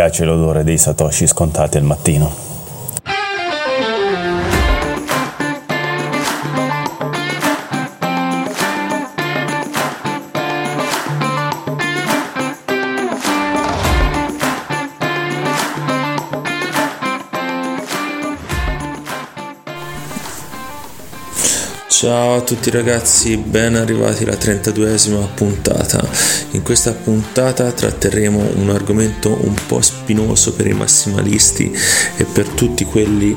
piace l'odore dei satoshi scontati al mattino. Ciao a tutti ragazzi, ben arrivati alla 32esima puntata. In questa puntata tratteremo un argomento un po' spinoso per i massimalisti e per tutti quelli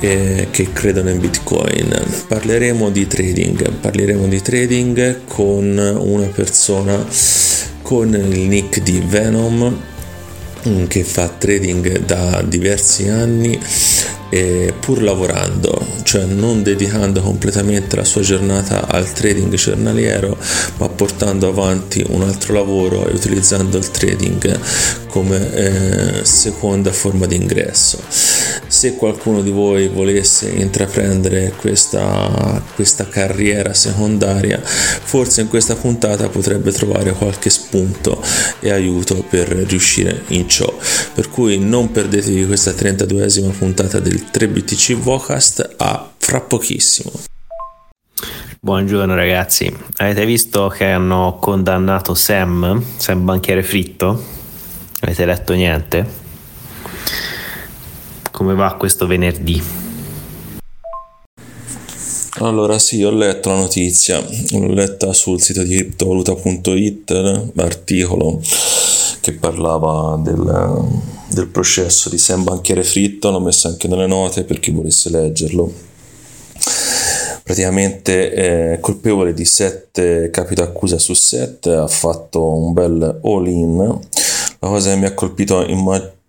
eh, che credono in Bitcoin. Parleremo di trading, parleremo di trading con una persona con il nick di Venom che fa trading da diversi anni e pur lavorando, cioè non dedicando completamente la sua giornata al trading giornaliero, ma portando avanti un altro lavoro e utilizzando il trading come eh, seconda forma di ingresso. Se qualcuno di voi volesse intraprendere questa, questa carriera secondaria, forse in questa puntata potrebbe trovare qualche spunto e aiuto per riuscire in ciò. Per cui non perdetevi questa 32esima puntata del 3BTC Vocast a fra pochissimo. Buongiorno ragazzi, avete visto che hanno condannato Sam, Sam banchiere fritto? Avete letto niente? Come va questo venerdì? Allora sì, ho letto la notizia, l'ho letta sul sito di criptovaluta.it, l'articolo che parlava del, del processo di Sam Banchiere Fritto, l'ho messo anche nelle note per chi volesse leggerlo. Praticamente è colpevole di 7 capi d'accusa su 7, ha fatto un bel all-in. La cosa che mi ha colpito in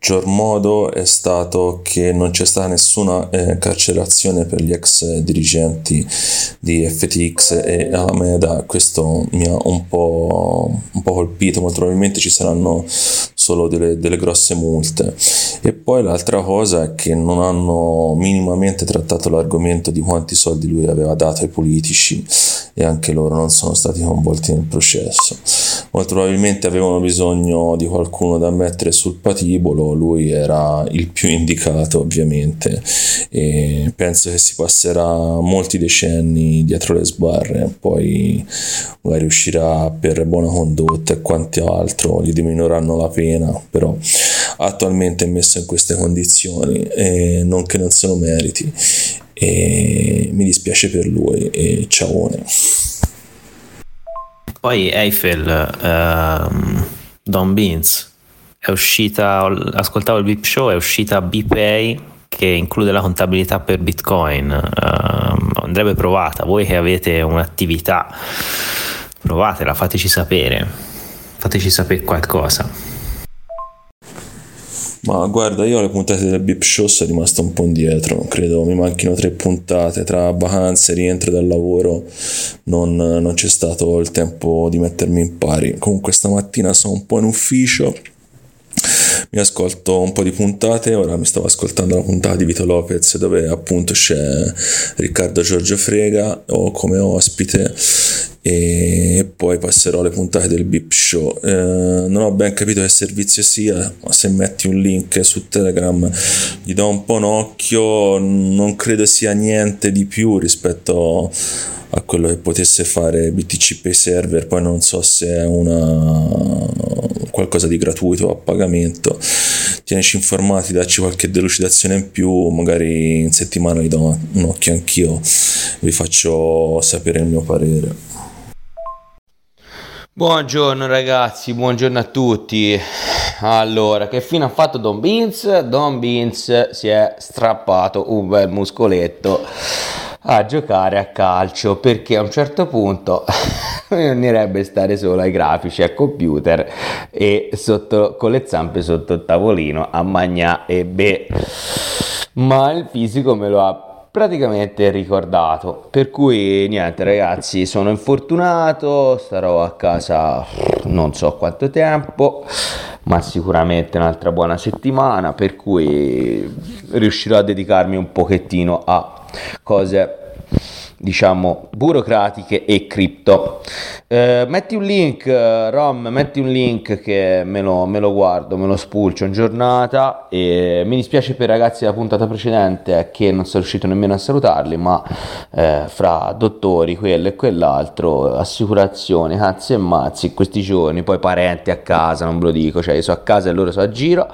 maggior modo è stato che non c'è stata nessuna eh, carcerazione per gli ex dirigenti di FTX e Alameda, questo mi ha un po', un po colpito, molto probabilmente ci saranno solo delle, delle grosse multe. E poi l'altra cosa è che non hanno minimamente trattato l'argomento di quanti soldi lui aveva dato ai politici e anche loro non sono stati coinvolti nel processo. Molto probabilmente avevano bisogno di qualcuno da mettere sul patibolo, lui era il più indicato ovviamente e penso che si passerà molti decenni dietro le sbarre, poi magari uscirà per buona condotta e quanto altro, gli diminuiranno la pena pena, però attualmente è messo in queste condizioni e non che non se lo meriti e mi dispiace per lui e ciaone. Poi Eiffel, um, Don Beans, è uscita, ascoltavo il VIP show, è uscita BPay che include la contabilità per Bitcoin, uh, andrebbe provata, voi che avete un'attività, provatela, fateci sapere, fateci sapere qualcosa. Ma guarda, io alle puntate del Bip Show sono rimasto un po' indietro, credo mi manchino tre puntate, tra vacanze rientro dal lavoro. Non, non c'è stato il tempo di mettermi in pari. Comunque stamattina sono un po' in ufficio, mi ascolto un po' di puntate, ora mi stavo ascoltando la puntata di Vito Lopez dove appunto c'è Riccardo Giorgio Frega o come ospite e poi passerò alle puntate del Bip Show. Eh, non ho ben capito che servizio sia, ma se metti un link su Telegram gli do un po' un occhio, non credo sia niente di più rispetto a quello che potesse fare BTC Pay Server, poi non so se è una qualcosa di gratuito a pagamento. Tienici informati, dacci qualche delucidazione in più, magari in settimana gli do un occhio anch'io, vi faccio sapere il mio parere. Buongiorno ragazzi, buongiorno a tutti. Allora, che fine ha fatto Don Beans? Don Beans si è strappato un bel muscoletto a giocare a calcio perché a un certo punto bisognerebbe stare solo ai grafici a computer e sotto, con le zampe sotto il tavolino a magna e beh ma il fisico me lo ha praticamente ricordato. Per cui niente ragazzi, sono infortunato, starò a casa non so quanto tempo, ma sicuramente un'altra buona settimana, per cui riuscirò a dedicarmi un pochettino a cose diciamo burocratiche e cripto. Eh, metti un link, Rom, metti un link che me lo, me lo, guardo, me lo spulcio in giornata e mi dispiace per i ragazzi della puntata precedente che non sono riuscito nemmeno a salutarli, ma eh, fra dottori, quello e quell'altro, assicurazione, cazzi e mazzi, questi giorni, poi parenti a casa, non ve lo dico, cioè io sono a casa e loro sono a giro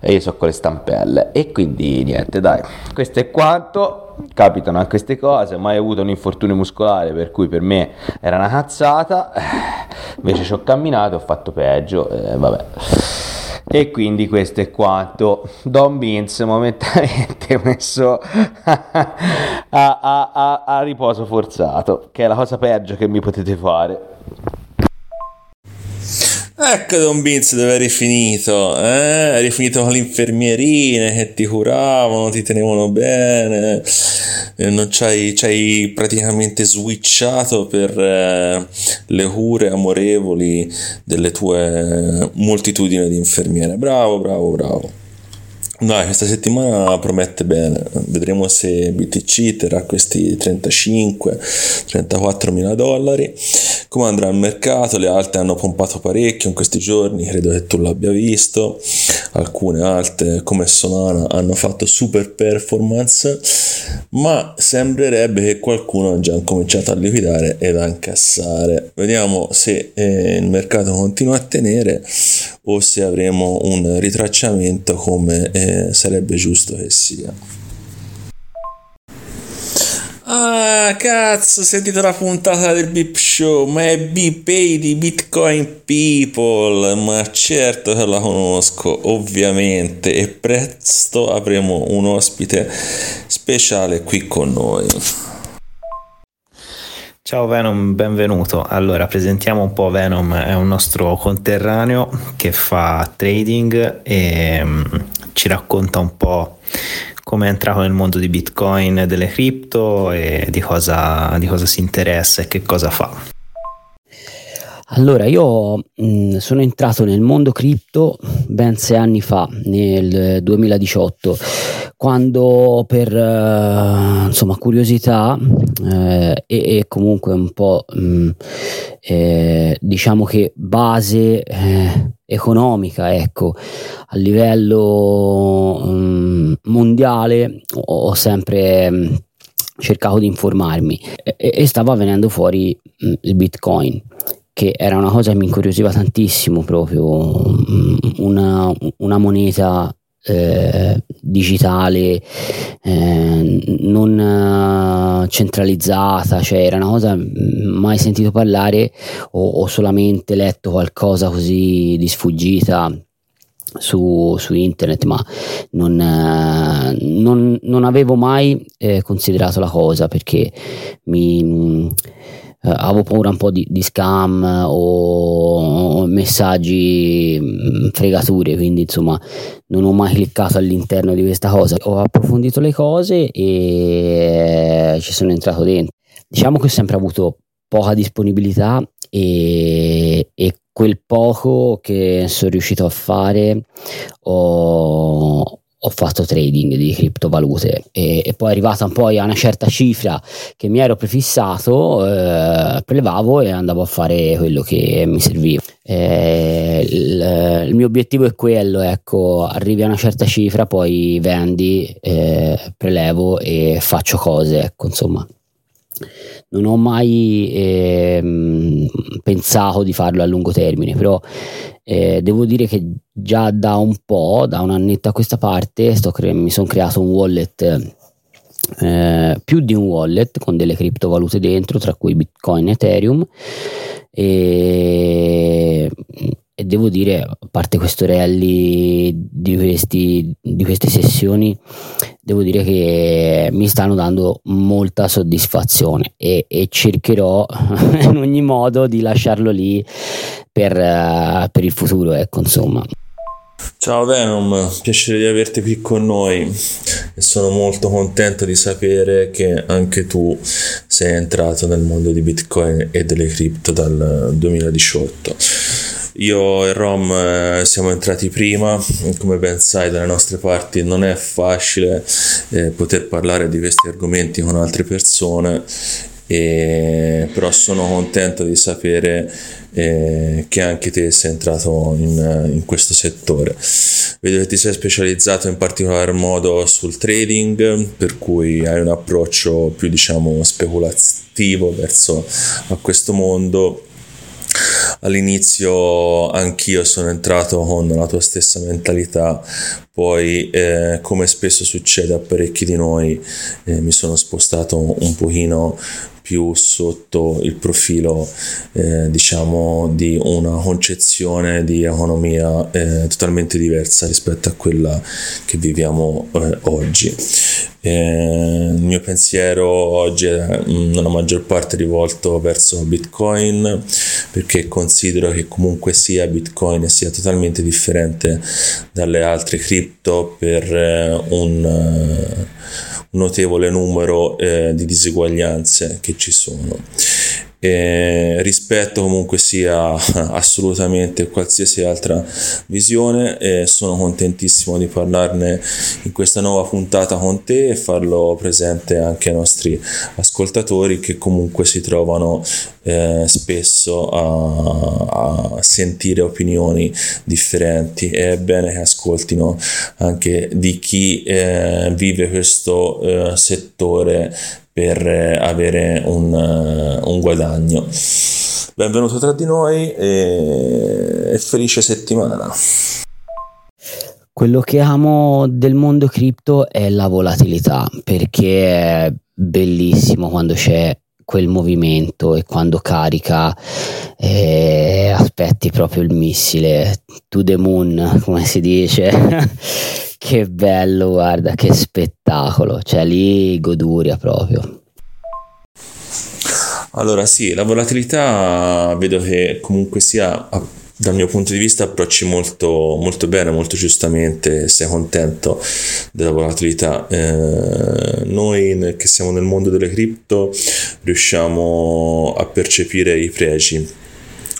e io so con le stampelle e quindi niente, dai, questo è quanto capitano anche queste cose, mai avuto un infortunio muscolare per cui per me era una cazzata, invece ci ho camminato e ho fatto peggio, eh, vabbè. E quindi questo è quanto. Don Beans momentaneamente messo a, a, a, a riposo forzato, che è la cosa peggio che mi potete fare. Ecco Don Vince dove eri finito, eh? eri finito con le infermierine che ti curavano, ti tenevano bene, non c'hai, c'hai praticamente switchato per eh, le cure amorevoli delle tue moltitudini di infermiere. Bravo, bravo, bravo. Dai, questa settimana promette bene, vedremo se BTC terrà questi 35-34 mila dollari, come andrà il mercato, le alte hanno pompato parecchio in questi giorni, credo che tu l'abbia visto, alcune alte come Solana hanno fatto super performance, ma sembrerebbe che qualcuno ha già cominciato a liquidare ed a incassare. Vediamo se eh, il mercato continua a tenere o se avremo un ritracciamento come eh, sarebbe giusto che sia. Ah, cazzo, ho sentito la puntata del Beep Show, ma è BPay di Bitcoin People, ma certo che la conosco, ovviamente, e presto avremo un ospite speciale qui con noi. Ciao Venom, benvenuto. Allora, presentiamo un po' Venom, è un nostro conterraneo che fa trading e um, ci racconta un po' come è entrato nel mondo di Bitcoin, delle cripto e di cosa, di cosa si interessa e che cosa fa. Allora, io mh, sono entrato nel mondo cripto ben sei anni fa, nel 2018, quando per uh, insomma, curiosità eh, e, e, comunque un po' mh, eh, diciamo che base eh, economica, ecco, a livello mh, mondiale ho sempre cercato di informarmi e, e stava venendo fuori il Bitcoin che era una cosa che mi incuriosiva tantissimo proprio, mm, una, una moneta eh, digitale eh, non eh, centralizzata, cioè era una cosa mm, mai sentito parlare o, o solamente letto qualcosa così di sfuggita su, su, internet, ma non, eh, non, non avevo mai eh, considerato la cosa perché mi, eh, avevo paura un po' di, di scam o, o, messaggi mm, fregature, quindi insomma non ho mai cliccato all'interno di questa cosa. Ho approfondito le cose e ci sono entrato dentro. Diciamo che ho sempre avuto poca disponibilità e, e quel poco che sono riuscito a fare ho, ho fatto trading di criptovalute e, e poi arrivata poi a una certa cifra che mi ero prefissato, eh, prelevavo e andavo a fare quello che mi serviva. Eh, il, il, mio obiettivo è quello, ecco, arrivi a una certa cifra, poi vendi, eh, prelevo e faccio cose, ecco, insomma non ho mai eh, pensato di farlo a lungo termine, però eh, devo dire che già da un po', da un annetto a questa parte, cre- mi sono creato un wallet. Eh, più di un wallet con delle criptovalute dentro, tra cui Bitcoin e Ethereum. E devo dire, a parte questo rally di, questi, di queste sessioni, devo dire che mi stanno dando molta soddisfazione e, e cercherò in ogni modo di lasciarlo lì per, uh, per il futuro, ecco, insomma. Ciao Venom, piacere di averti qui con noi e sono molto contento di sapere che anche tu sei entrato nel mondo di Bitcoin e delle cripto dal 2018 io e Rom eh, siamo entrati prima, come ben sai dalle nostre parti non è facile eh, poter parlare di questi argomenti con altre persone e, però sono contento di sapere eh, che anche te sei entrato in, in, questo settore. Vedo che ti sei specializzato in particolar modo sul trading, per cui hai un approccio più diciamo speculativo verso questo mondo all'inizio anch'io sono entrato con la tua stessa mentalità, poi eh, come spesso succede a parecchi di noi eh, mi sono spostato un pochino più sotto il profilo eh, diciamo di una concezione di economia eh, totalmente diversa rispetto a quella che viviamo eh, oggi eh, il mio pensiero oggi è nella maggior parte rivolto verso Bitcoin perché considero che comunque sia Bitcoin sia totalmente differente dalle altre cripto per eh, un, un notevole numero eh, di diseguaglianze che ci sono. E rispetto comunque sia assolutamente qualsiasi altra visione e sono contentissimo di parlarne in questa nuova puntata con te e farlo presente anche ai nostri ascoltatori che comunque si trovano eh, spesso a, a, sentire opinioni differenti. È bene che ascoltino anche di chi eh, vive questo eh, settore per eh, avere un, uh, un guadagno. Benvenuto tra di noi e, e felice settimana. Quello che amo del mondo cripto è la volatilità perché è bellissimo quando c'è quel movimento e quando carica eh, aspetti proprio il missile to the moon come si dice Che bello, guarda, che spettacolo, cioè lì goduria proprio. Allora sì, la volatilità vedo che comunque sia dal mio punto di vista approcci molto, molto bene, molto giustamente, sei contento della volatilità. Eh, noi che siamo nel mondo delle cripto riusciamo a percepire i pregi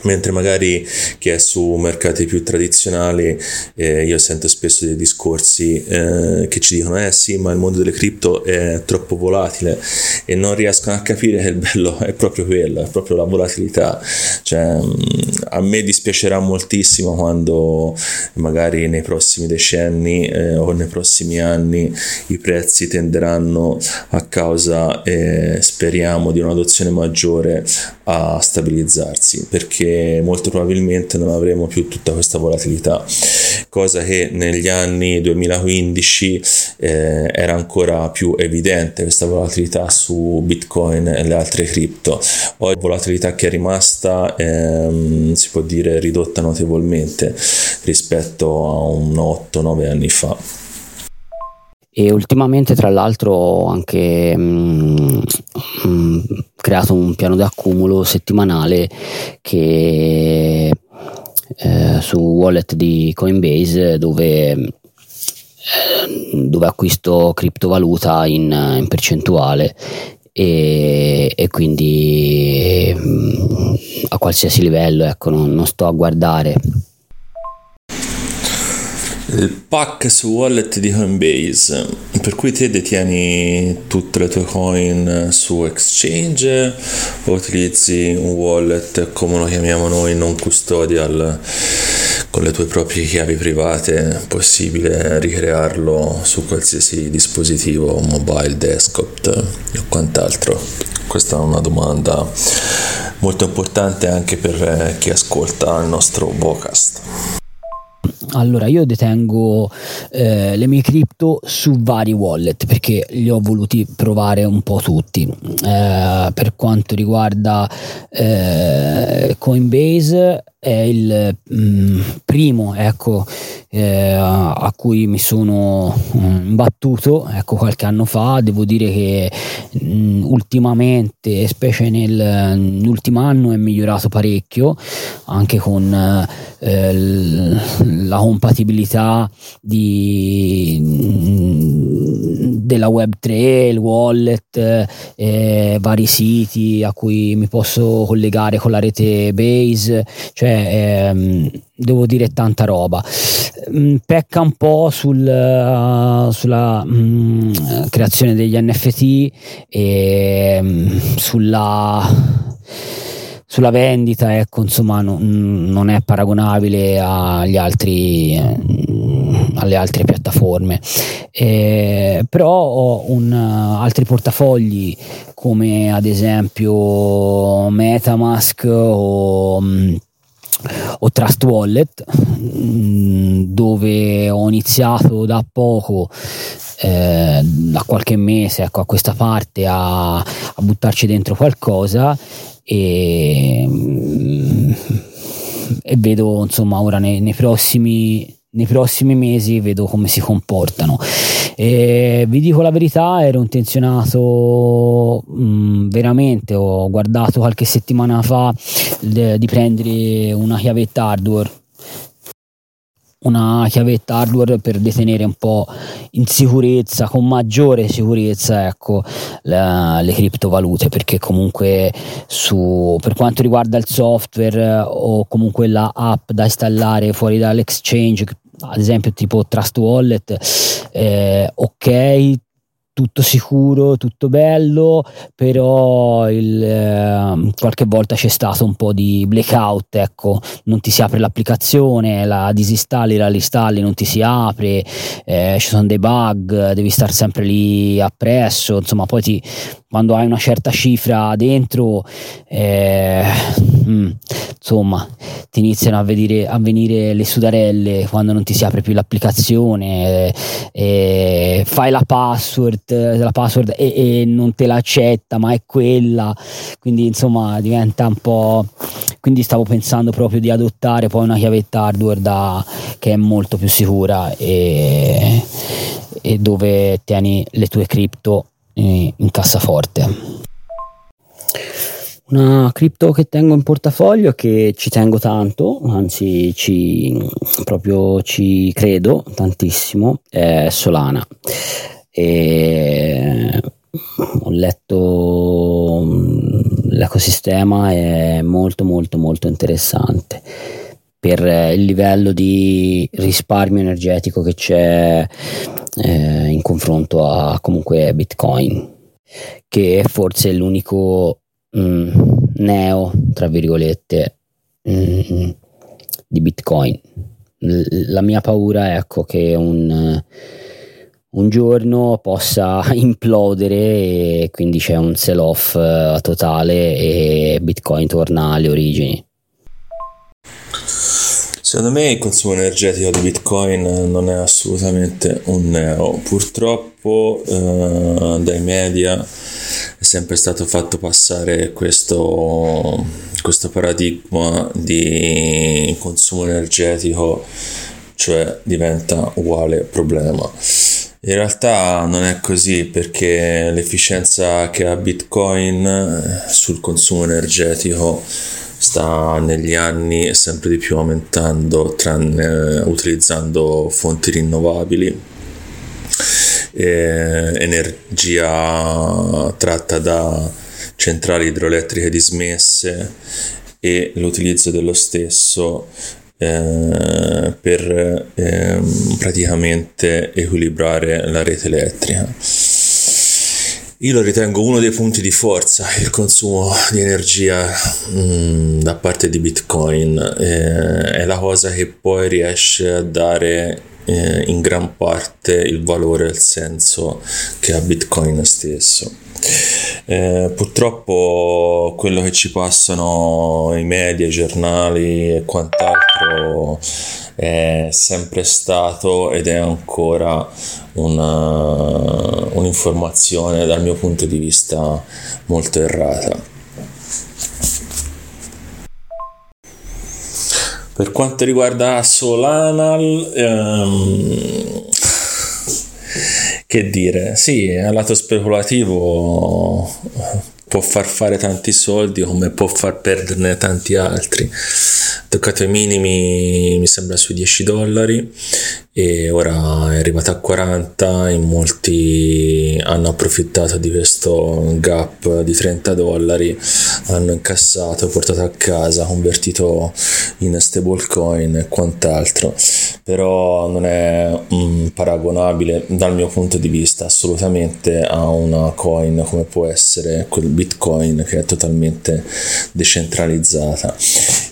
mentre magari chi è su mercati più tradizionali eh, io sento spesso dei discorsi eh, che ci dicono eh sì ma il mondo delle cripto è troppo volatile e non riescono a capire che il bello è proprio quello è proprio la volatilità. Cioè, mm, a me dispiacerà moltissimo quando magari nei prossimi decenni eh, o nei prossimi anni i prezzi tenderanno a causa eh, speriamo di un'adozione maggiore a stabilizzarsi perché molto probabilmente non avremo più tutta questa volatilità, cosa che negli anni 2015 eh, era ancora più evidente questa volatilità su Bitcoin e le altre cripto. Oggi volatilità che è rimasta ehm, si può dire ridotta notevolmente rispetto a un 8-9 anni fa e ultimamente tra l'altro ho anche mh, mm, mh, creato un piano di accumulo settimanale che eh, su wallet di Coinbase dove, eh, dove acquisto criptovaluta in, in percentuale. E, e quindi mm, a qualsiasi livello ecco non, non sto a guardare il pack su wallet di Coinbase, per cui te detieni tutte le tue coin su exchange o utilizzi un wallet come lo chiamiamo noi non custodial con le tue proprie chiavi private, possibile ricrearlo su qualsiasi dispositivo mobile, desktop o quant'altro. Questa è una domanda molto importante anche per chi ascolta il nostro podcast. Allora, io detengo eh, le mie cripto su vari wallet perché li ho voluti provare un po' tutti. Eh, per quanto riguarda eh, Coinbase, è il mm, primo ecco, eh, a cui mi sono mm, imbattuto ecco, qualche anno fa. Devo dire che mh, mm, ultimamente, specie nel, nell'ultimo anno, è migliorato parecchio anche con eh, la compatibilità di, della Web3, il wallet, eh, vari siti a cui mi posso collegare con la rete Base, cioè ehm, devo dire tanta roba. Mm, pecca un po' sul, uh, sulla mm, creazione degli NFT e um, sulla sulla vendita, ecco, insomma, no, non è paragonabile altri, alle altre piattaforme. Eh, però ho un, altri portafogli come ad esempio Metamask o o Trust Wallet dove ho iniziato da poco eh, da qualche mese ecco, a questa parte a, a buttarci dentro qualcosa e, mm, e vedo insomma ora nei, nei, prossimi, nei prossimi mesi vedo come si comportano. E vi dico la verità ero intenzionato mh, mm, veramente ho guardato qualche settimana fa de, di prendere una chiavetta hardware. Una chiavetta hardware per detenere un po' in sicurezza, con maggiore sicurezza, ecco, la, le criptovalute, perché comunque su, per quanto riguarda il software o comunque la app da installare fuori dall'exchange, ad esempio tipo Trust Wallet, eh, ok, tutto sicuro, tutto bello, però il, eh, qualche volta c'è stato un po' di blackout, ecco, non ti si apre l'applicazione, la disinstalli, la installi, non ti si apre, eh, ci sono dei bug, devi stare sempre lì appresso, insomma, poi ti, quando hai una certa cifra dentro, eh, mm, insomma, ti iniziano a, vedere, a, venire le sudarelle quando non ti si apre più l'applicazione, eh, fai la password, la password e, e, non te l'accetta, ma è quella, quindi insomma diventa un po'... Quindi stavo pensando proprio di adottare poi una chiavetta hardware da, che è molto più sicura e, e dove tieni le tue cripto in cassaforte. Una cripto che tengo in portafoglio che ci tengo tanto, anzi ci, proprio ci credo tantissimo, è Solana. E ho letto mm, l'ecosistema è molto molto molto interessante per il livello di risparmio energetico che c'è eh, in confronto a comunque Bitcoin, che è forse l'unico mm, neo, tra virgolette, mm, di Bitcoin. la mia paura è ecco, che un, un giorno possa implodere e quindi c'è un sell off uh, totale e Bitcoin torna alle origini. Secondo me il consumo energetico di Bitcoin non è assolutamente un neo. Purtroppo eh, dai media sempre stato fatto passare questo, questo paradigma di consumo energetico, cioè diventa uguale problema. In realtà non è così perché l'efficienza che ha Bitcoin eh, sul consumo energetico sta negli anni sempre di più aumentando tranne, utilizzando fonti rinnovabili eh, energia tratta da centrali idroelettriche dismesse e l'utilizzo dello stesso eh, per eh, praticamente equilibrare la rete elettrica io lo ritengo uno dei punti di forza, il consumo di energia mh, mm, da parte di Bitcoin. Eh, è la cosa che poi riesce a dare eh, in gran parte il valore e il senso che ha Bitcoin stesso. Eh, purtroppo quello che ci passano i media, i giornali e quant'altro è sempre stato ed è ancora una, un'informazione dal mio punto di vista molto errata. Per quanto riguarda Solana, ehm, che dire, sì, a lato speculativo può far fare tanti soldi come può far perderne tanti altri. Toccato i minimi mi sembra sui 10 dollari e ora è arrivata a 40, in molti hanno approfittato di questo gap di 30 dollari, hanno incassato, portato a casa, convertito in stablecoin e quant'altro, però non è mm, paragonabile dal mio punto di vista assolutamente a una coin come può essere quel Bitcoin che è totalmente decentralizzata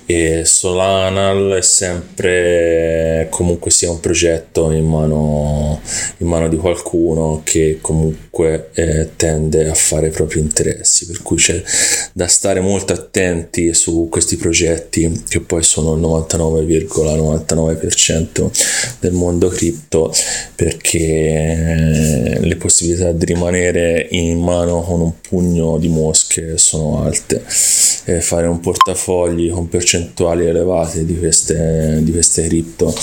e Solanal è sempre comunque sia un progetto in mano, in mano di qualcuno che comunque eh, tende a fare i propri interessi. Per cui c'è da stare molto attenti su questi progetti che poi sono il 99,99% del mondo cripto perché eh, le possibilità di rimanere in mano con un pugno di mosche sono alte e fare un portafogli con percentuali elevate di queste, di queste cripto.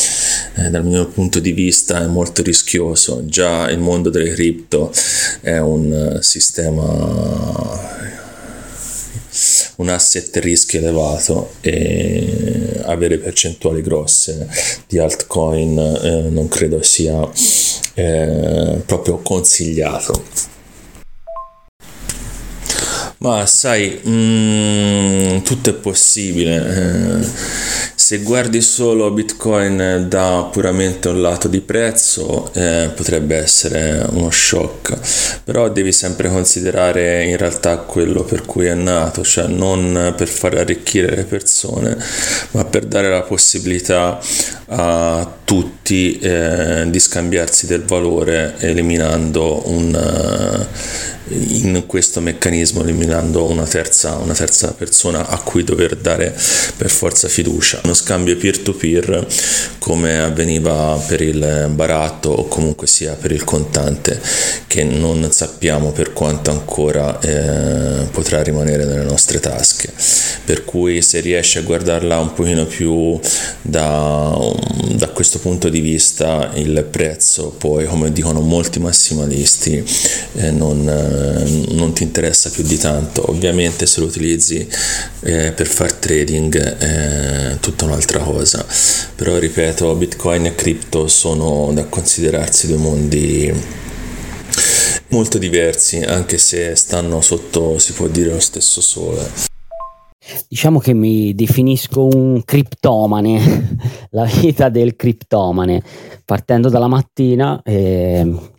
Eh, dal mio punto di vista è molto rischioso. Già il mondo delle cripto è un sistema un asset rischio elevato e avere percentuali grosse di altcoin eh, non credo sia eh, proprio consigliato ma sai, mm, tutto è possibile. Eh, se guardi solo Bitcoin da puramente un lato di prezzo, eh, potrebbe essere uno shock, però devi sempre considerare in realtà quello per cui è nato, cioè non per far arricchire le persone, ma per dare la possibilità a tutti eh, di scambiarsi del valore eliminando un in questo meccanismo eliminando una terza, una terza persona a cui dover dare per forza fiducia. Uno scambio peer-to-peer come avveniva per il baratto o comunque sia per il contante che non sappiamo per quanto ancora eh, potrà rimanere nelle nostre tasche. Per cui se riesci a guardarla un pochino più da, da questo punto di vista il prezzo poi come dicono molti massimalisti eh, non non ti interessa più di tanto. Ovviamente se lo utilizzi eh, per fare trading è tutta un'altra cosa. Però ripeto, Bitcoin e cripto sono da considerarsi due mondi molto diversi, anche se stanno sotto, si può dire, lo stesso sole. Diciamo che mi definisco un criptomane, la vita del criptomane, partendo dalla mattina. Eh,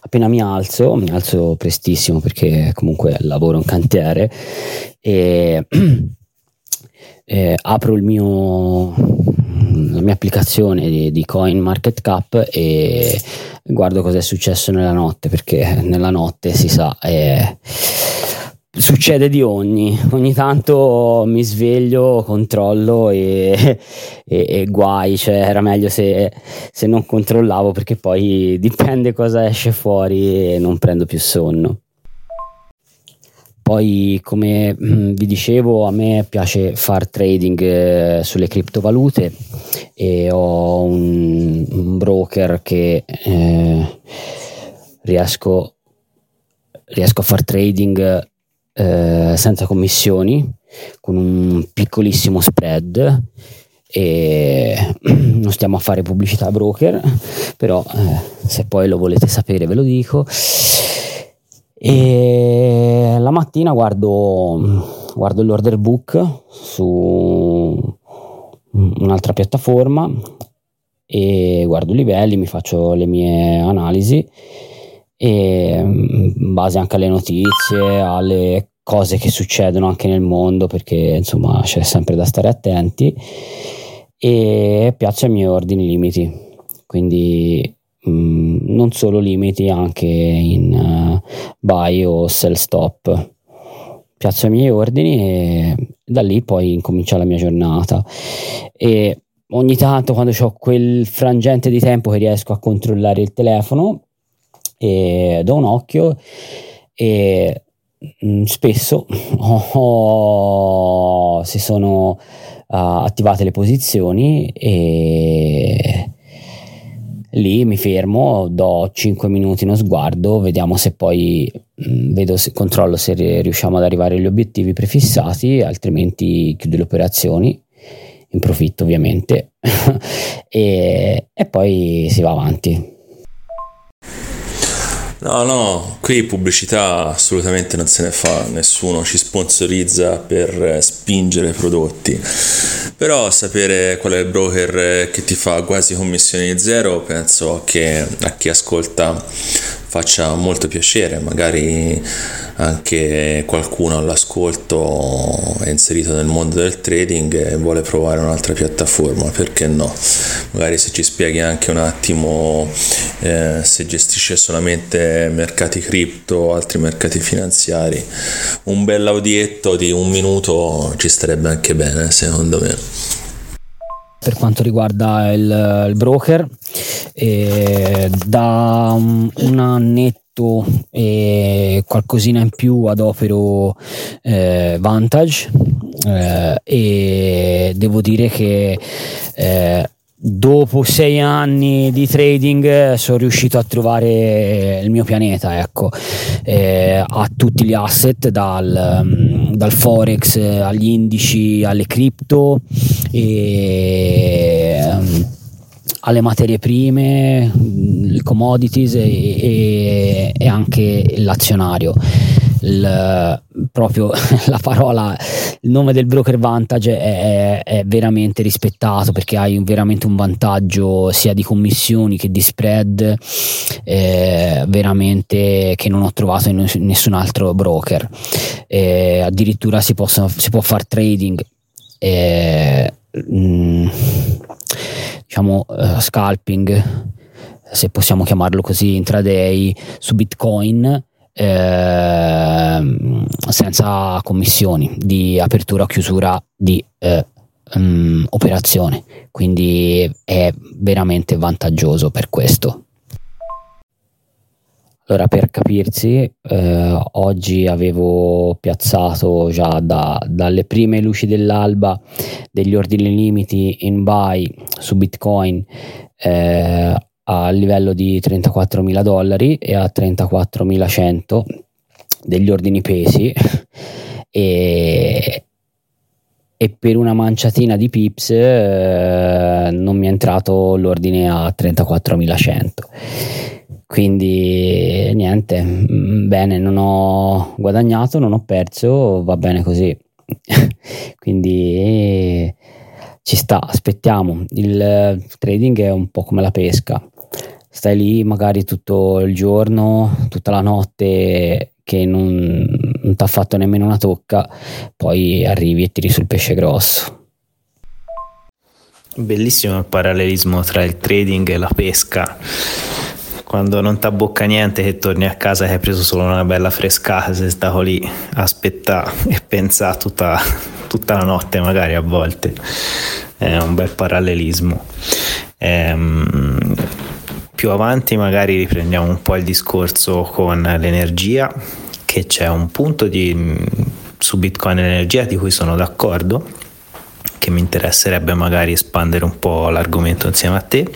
appena mi alzo, mi alzo prestissimo perché comunque lavoro in cantiere e eh, apro mio, la mia applicazione di, di Coin Market Cap e guardo cosa è successo nella notte perché nella notte si sa è succede di ogni, ogni tanto mi sveglio, controllo e, e, e guai, cioè era meglio se, se, non controllavo perché poi dipende cosa esce fuori e non prendo più sonno. Poi come mh, vi dicevo a me piace far trading eh, sulle criptovalute e ho un, un broker che eh, riesco, riesco a far trading eh, senza commissioni, con un piccolissimo spread e non stiamo a fare pubblicità broker, però eh, se poi lo volete sapere ve lo dico. E la mattina guardo, guardo l'order book su un'altra piattaforma e guardo i livelli, mi faccio le mie analisi e in base anche alle notizie, alle cose che succedono anche nel mondo perché insomma c'è sempre da stare attenti. E piazzo i miei ordini limiti. Quindi mh, mm, non solo limiti anche in uh, buy o sell stop. Piazzo i miei ordini e da lì poi incomincia la mia giornata. E ogni tanto quando ho quel frangente di tempo che riesco a controllare il telefono e do un occhio e spesso oh, si sono uh, attivate le posizioni e lì mi fermo, do 5 minuti uno sguardo, vediamo se poi mh, mm, vedo se, controllo se riusciamo ad arrivare agli obiettivi prefissati, altrimenti chiudo le operazioni in profitto ovviamente, e, e poi si va avanti. No, no, qui pubblicità assolutamente non se ne fa, nessuno ci sponsorizza per spingere prodotti. Però sapere qual è il broker che ti fa quasi commissioni zero, penso che a chi ascolta faccia molto piacere, magari anche qualcuno all'ascolto è inserito nel mondo del trading e vuole provare un'altra piattaforma, perché no? Magari se ci spieghi anche un attimo eh, se gestisce solamente mercati cripto o altri mercati finanziari, un bel audietto di un minuto ci starebbe anche bene, secondo me per quanto riguarda il, il broker eh, da un, annetto e qualcosina in più adopero eh, Vantage eh, e devo dire che eh, dopo sei anni di trading sono riuscito a trovare il mio pianeta ecco eh, a tutti gli asset dal, mm, dal forex agli indici alle cripto e um, alle materie prime, le commodities e, e, e anche l'azionario. Il, proprio la parola, il nome del broker vantage è, è, veramente rispettato perché hai un, veramente un vantaggio sia di commissioni che di spread eh, veramente che non ho trovato in nessun altro broker. Eh, addirittura si, possono, si può fare trading. Eh, mh, diciamo uh, scalping se possiamo chiamarlo così intraday su bitcoin eh, senza commissioni di apertura o chiusura di eh, um, operazione. Quindi è veramente vantaggioso per questo. Allora, per capirsi, eh, oggi avevo piazzato già da, dalle prime luci dell'alba degli ordini limiti in buy su Bitcoin eh, a livello di 34.000 dollari e a 34.100 degli ordini pesi e, e per una manciatina di pips eh, non mi è entrato l'ordine a 34.100 quindi niente, mm, bene, non ho guadagnato, non ho perso, va bene così. Quindi ci sta, aspettiamo. Il trading è un po' come la pesca. Stai lì magari tutto il giorno, tutta la notte che non, non ti ha fatto nemmeno una tocca, poi arrivi e tiri sul pesce grosso. Bellissimo il parallelismo tra il trading e la pesca. Quando non ti abbocca niente che torni a casa che hai preso solo una bella frescata sei stato lì a aspettare e pensare tutta, tutta, la notte magari a volte. È un bel parallelismo. Ehm, più avanti magari riprendiamo un po' il discorso con l'energia che c'è un punto di, su Bitcoin e l'energia di cui sono d'accordo che mi interesserebbe magari espandere un po' l'argomento insieme a te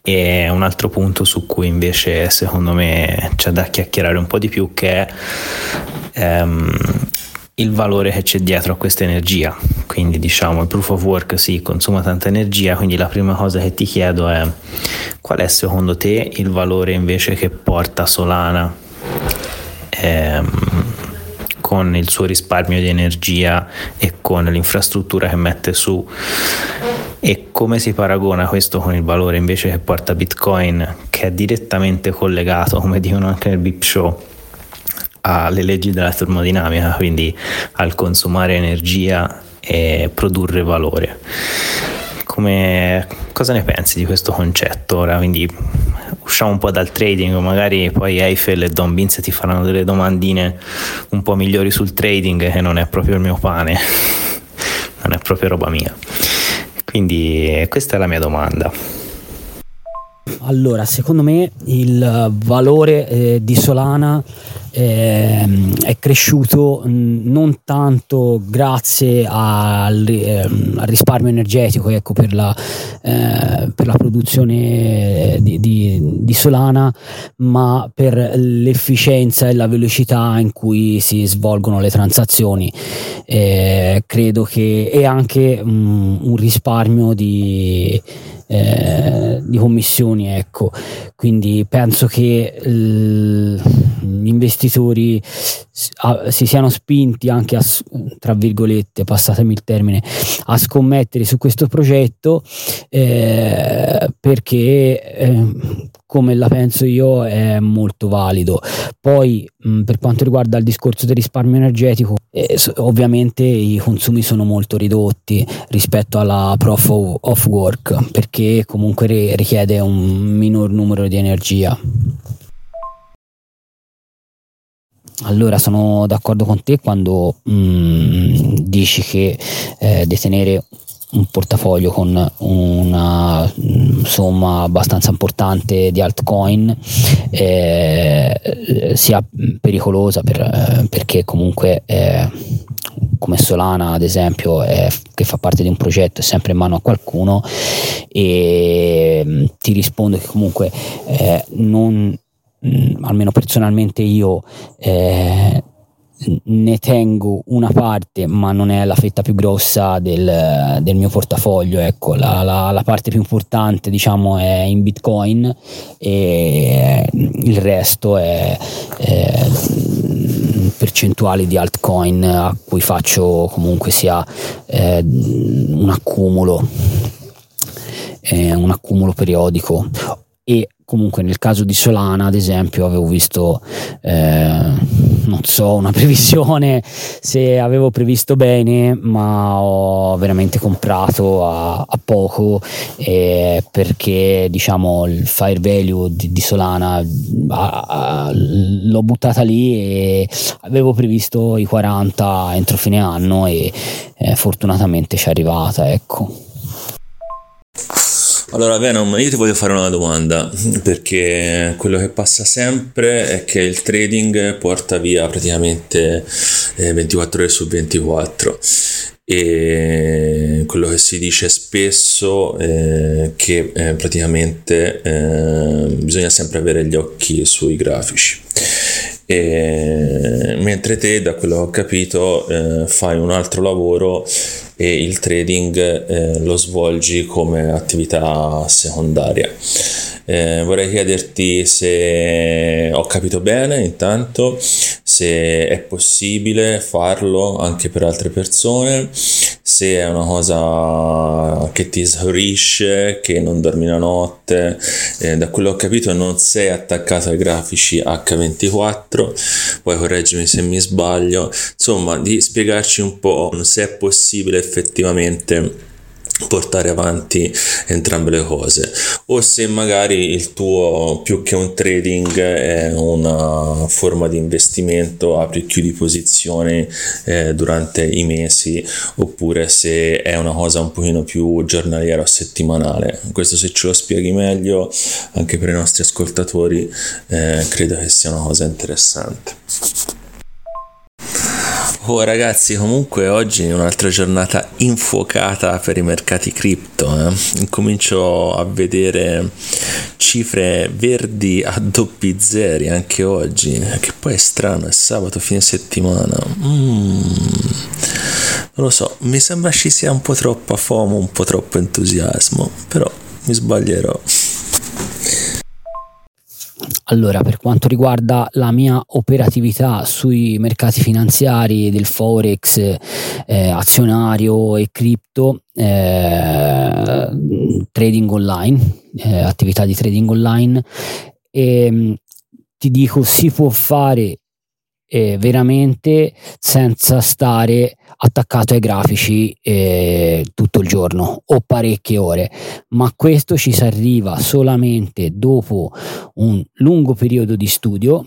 e un altro punto su cui invece secondo me c'è da chiacchierare un po' di più che è ehm, il valore che c'è dietro a questa energia. Quindi diciamo il proof of work sì, consuma tanta energia, quindi la prima cosa che ti chiedo è qual è secondo te il valore invece che porta Solana ehm, con il suo risparmio di energia e con l'infrastruttura che mette su e come si paragona questo con il valore invece che porta Bitcoin, che è direttamente collegato, come dicono anche nel Bip Show, alle leggi della termodinamica, quindi al consumare energia e produrre valore. Come, cosa ne pensi di questo concetto ora? Quindi usciamo un po' dal trading, magari poi Eiffel e Don Vince ti faranno delle domandine un po' migliori sul trading che non è proprio il mio pane, non è proprio roba mia. Quindi questa è la mia domanda. Allora, secondo me il valore eh, di Solana è cresciuto non tanto grazie al, eh, al risparmio energetico ecco, per, la, eh, per la produzione di, di, di, Solana, ma per l'efficienza e la velocità in cui si svolgono le transazioni. Eh, credo che è anche um, un risparmio di eh, di commissioni ecco quindi penso che l- gli investitori si siano spinti anche a tra virgolette passatemi il termine a scommettere su questo progetto eh, perché eh, come la penso io è molto valido poi mh, per quanto riguarda il discorso del risparmio energetico eh, ovviamente i consumi sono molto ridotti rispetto alla proof of work perché comunque richiede un minor numero di energia. Allora sono d'accordo con te quando mm, dici che eh, detenere un portafoglio con una somma abbastanza importante di altcoin eh, sia pericolosa per, perché comunque eh, come Solana ad esempio è, che fa parte di un progetto è sempre in mano a qualcuno e mm, ti rispondo che comunque eh, non mm, almeno personalmente io eh, ne tengo una parte, ma non è la fetta più grossa del, del mio portafoglio. Ecco, la, la, la, parte più importante, diciamo, è in Bitcoin e il resto è, è percentuali di altcoin a cui faccio comunque sia eh, un accumulo, eh, un accumulo periodico e comunque nel caso di Solana ad esempio avevo visto eh, non so una previsione se avevo previsto bene ma ho veramente comprato a, a poco eh, perché diciamo il fire value di, di Solana a, a, l'ho buttata lì e avevo previsto i 40 entro fine anno e eh, fortunatamente ci è arrivata ecco allora, Venom, io ti voglio fare una domanda, perché quello che passa sempre è che il trading porta via praticamente 24 eh, ore su 24 e quello che si dice spesso è che eh, praticamente eh, bisogna sempre avere gli occhi sui grafici. E, mentre te, da quello che ho capito, eh, fai un altro lavoro e il trading eh, lo svolgi come attività secondaria. Eh, vorrei chiederti se ho capito bene intanto, se è possibile farlo anche per altre persone, se è una cosa che ti esaurisce, che non dormi la notte. Eh, da quello che ho capito non sei attaccato ai grafici H24, poi correggimi se mi sbaglio. Insomma, di spiegarci un po' se è possibile effettivamente portare avanti entrambe le cose. O se magari il tuo più che un trading è una forma di investimento apri e chiudi posizioni eh, durante i mesi oppure se è una cosa un pochino più giornaliera o settimanale. Questo se ce lo spieghi meglio anche per i nostri ascoltatori eh, credo che sia una cosa interessante Oh ragazzi, comunque oggi è un'altra giornata infuocata per i mercati cripto. Eh? Incomincio a vedere cifre verdi a doppi zeri anche oggi, che poi è strano, è sabato, fine settimana. Mm. Non lo so, mi sembra ci sia un po' troppa FOMO, un po' troppo entusiasmo, però mi sbaglierò. Allora, per quanto riguarda la mia operatività sui mercati finanziari del forex, eh, azionario e cripto, eh, trading online, eh, attività di trading online, e, ehm, ti dico si può fare eh, veramente senza stare attaccato ai grafici eh, tutto il giorno o parecchie ore, ma questo ci si arriva solamente dopo un lungo periodo di studio,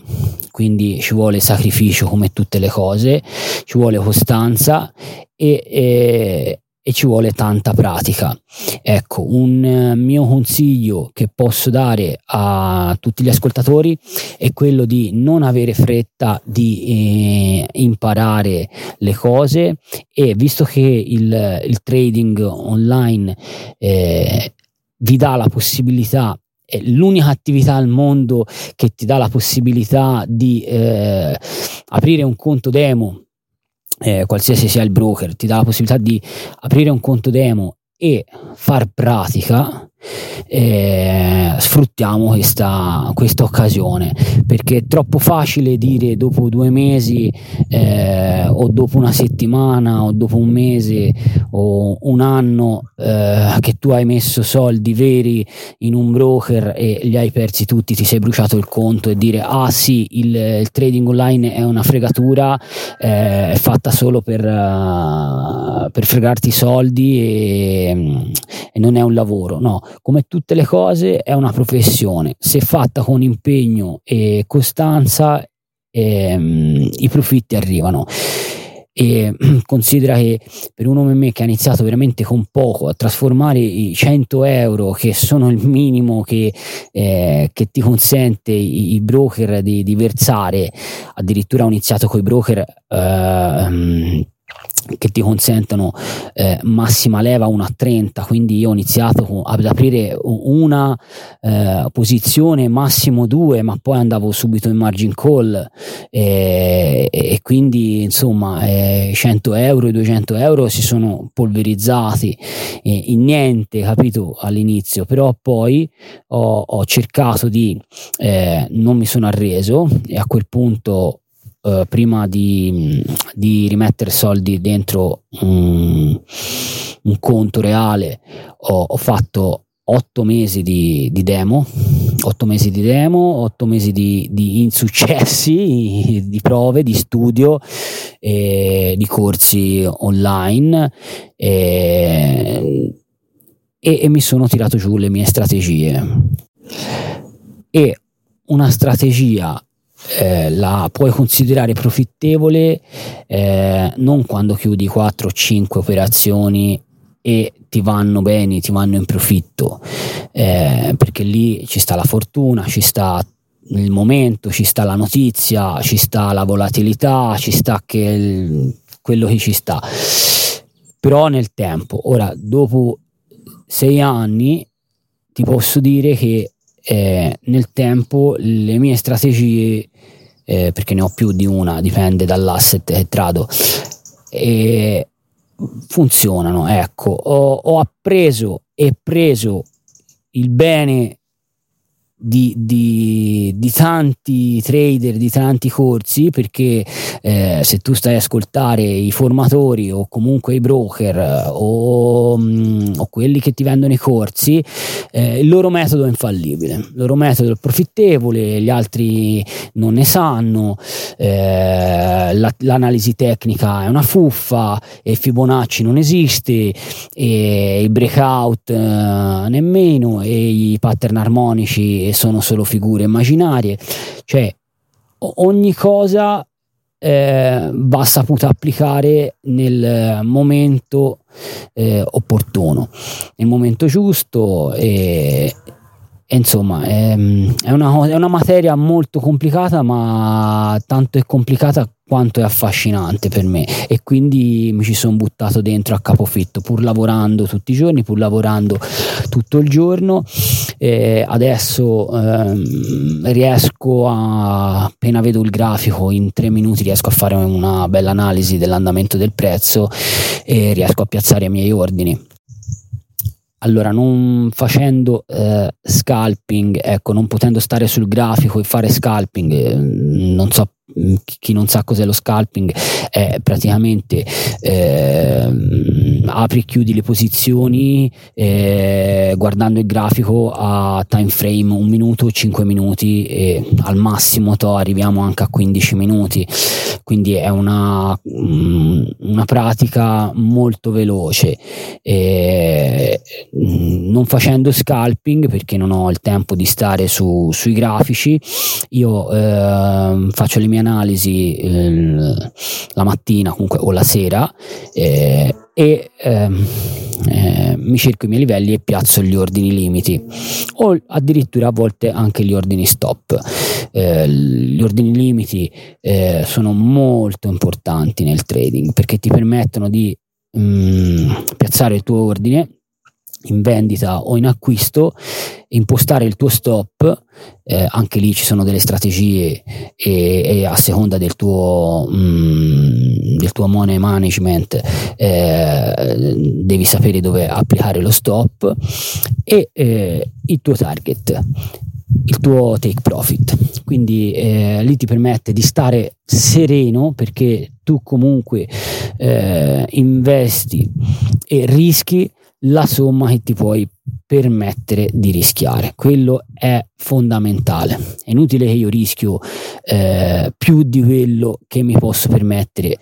quindi ci vuole sacrificio come tutte le cose, ci vuole costanza e, e e ci vuole tanta pratica. Ecco, un eh, mio consiglio che posso dare a tutti gli ascoltatori è quello di non avere fretta di eh, imparare le cose e visto che il, il trading online eh, vi dà la possibilità è l'unica attività al mondo che ti dà la possibilità di eh, aprire un conto demo eh, qualsiasi sia il broker, ti dà la possibilità di aprire un conto demo e far pratica, eh, sfruttiamo questa, questa, occasione perché è troppo facile dire dopo due mesi eh, o dopo una settimana o dopo un mese o un anno eh, che tu hai messo soldi veri in un broker e li hai persi tutti, ti sei bruciato il conto e dire ah sì il, il trading online è una fregatura eh, è fatta solo per, uh, per fregarti i soldi e, e non è un lavoro. No come tutte le cose è una professione, se fatta con impegno e costanza ehm, i profitti arrivano. E considera che per uno come me che ha iniziato veramente con poco a trasformare i 100 euro che sono il minimo che, eh, che ti consente i, i broker di, di, versare addirittura ho iniziato con i broker eh, che ti consentono eh, massima leva 1 a 30 quindi io ho iniziato ad aprire una eh, posizione massimo 2 ma poi andavo subito in margin call e, e quindi insomma eh, 100 euro e 200 euro si sono polverizzati in niente capito all'inizio. Però poi ho, ho cercato di eh, non mi sono arreso e a quel punto Uh, prima di, di, rimettere soldi dentro un, un conto reale ho, ho, fatto otto mesi di, di, demo otto mesi di demo otto mesi di, di insuccessi di prove di studio e di corsi online e, e, e mi sono tirato giù le mie strategie. E una strategia eh, la puoi considerare profittevole eh, non quando chiudi 4 o 5 operazioni e ti vanno bene, ti vanno in profitto, eh, perché lì ci sta la fortuna, ci sta il momento, ci sta la notizia, ci sta la volatilità, ci sta che il, quello che ci sta. Però nel tempo, ora dopo sei anni ti posso dire che eh, nel tempo le mie strategie, eh, perché ne ho più di una, dipende dall'asset che trado, e funzionano. Ecco, ho, ho appreso e preso il bene di, di, di, tanti trader, di tanti corsi, perché eh, se tu stai a ascoltare i formatori o comunque i broker o, mm, o quelli che ti vendono i corsi, eh, il loro metodo è infallibile, il loro metodo è profittevole, gli altri non ne sanno, eh, la, l'analisi tecnica è una fuffa e Fibonacci non esiste e i breakout eh, nemmeno e i pattern armonici sono solo figure immaginarie, cioè ogni cosa eh, va saputa applicare nel momento eh, opportuno, nel momento giusto e, e insomma è, è, una, è una materia molto complicata ma tanto è complicata quanto è affascinante per me. E quindi mi ci sono buttato dentro a capofitto pur lavorando tutti i giorni pur lavorando tutto il giorno e adesso ehm, riesco a appena vedo il grafico in tre minuti riesco a fare una bella analisi dell'andamento del prezzo e riesco a piazzare i miei ordini. Allora, non facendo eh, scalping, ecco, non potendo stare sul grafico e fare scalping, eh, non so chi non sa cos'è lo scalping è praticamente eh, apri e chiudi le posizioni eh, guardando il grafico a time frame un minuto, 5 minuti e al massimo to, arriviamo anche a 15 minuti. Quindi è una, mm, una pratica molto veloce. Eh, non facendo scalping perché non ho il tempo di stare su, sui grafici io ehm, faccio le mie analisi eh, la mattina comunque o la sera eh, e ehm, eh, mi cerco i miei livelli e piazzo gli ordini limiti o addirittura a volte anche gli ordini stop. Eh, gli ordini limiti eh, sono molto importanti nel trading perché ti permettono di mh, mm, piazzare il tuo ordine in vendita o in acquisto, impostare il tuo stop, eh, anche lì ci sono delle strategie e, e a seconda del tuo, mm, del tuo money management eh, devi sapere dove applicare lo stop e eh, il tuo target il tuo take profit. Quindi eh, lì ti permette di stare sereno perché tu comunque eh, investi e rischi la somma che ti puoi permettere di rischiare. Quello è fondamentale. È inutile che io rischio eh, più di quello che mi posso permettere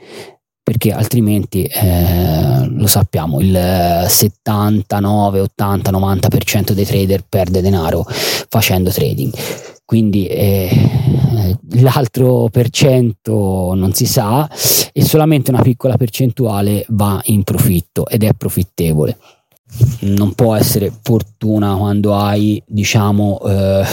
perché altrimenti eh, lo sappiamo il 79, 80, 90% dei trader perde denaro facendo trading quindi eh, l'altro per cento non si sa e solamente una piccola percentuale va in profitto ed è profittevole non può essere fortuna quando hai diciamo eh,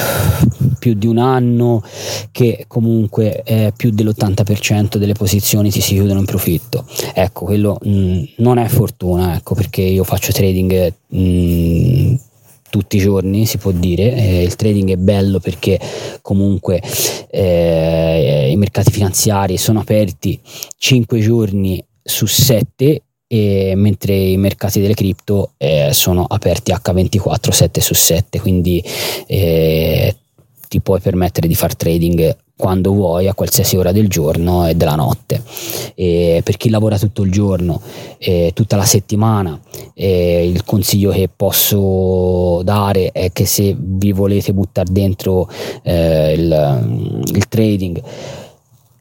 più di un anno che comunque eh, più dell'80% delle posizioni ti si chiudono in profitto. Ecco quello mh, mm, non è fortuna ecco perché io faccio trading mh, mm, tutti i giorni si può dire eh, il trading è bello perché comunque eh, i mercati finanziari sono aperti 5 giorni su 7 e mentre i mercati delle cripto eh, sono aperti H24 7 su 7 quindi eh, ti puoi permettere di fare trading quando vuoi a qualsiasi ora del giorno e della notte. E per chi lavora tutto il giorno e tutta la settimana il consiglio che posso dare è che se vi volete buttare dentro eh, il, il trading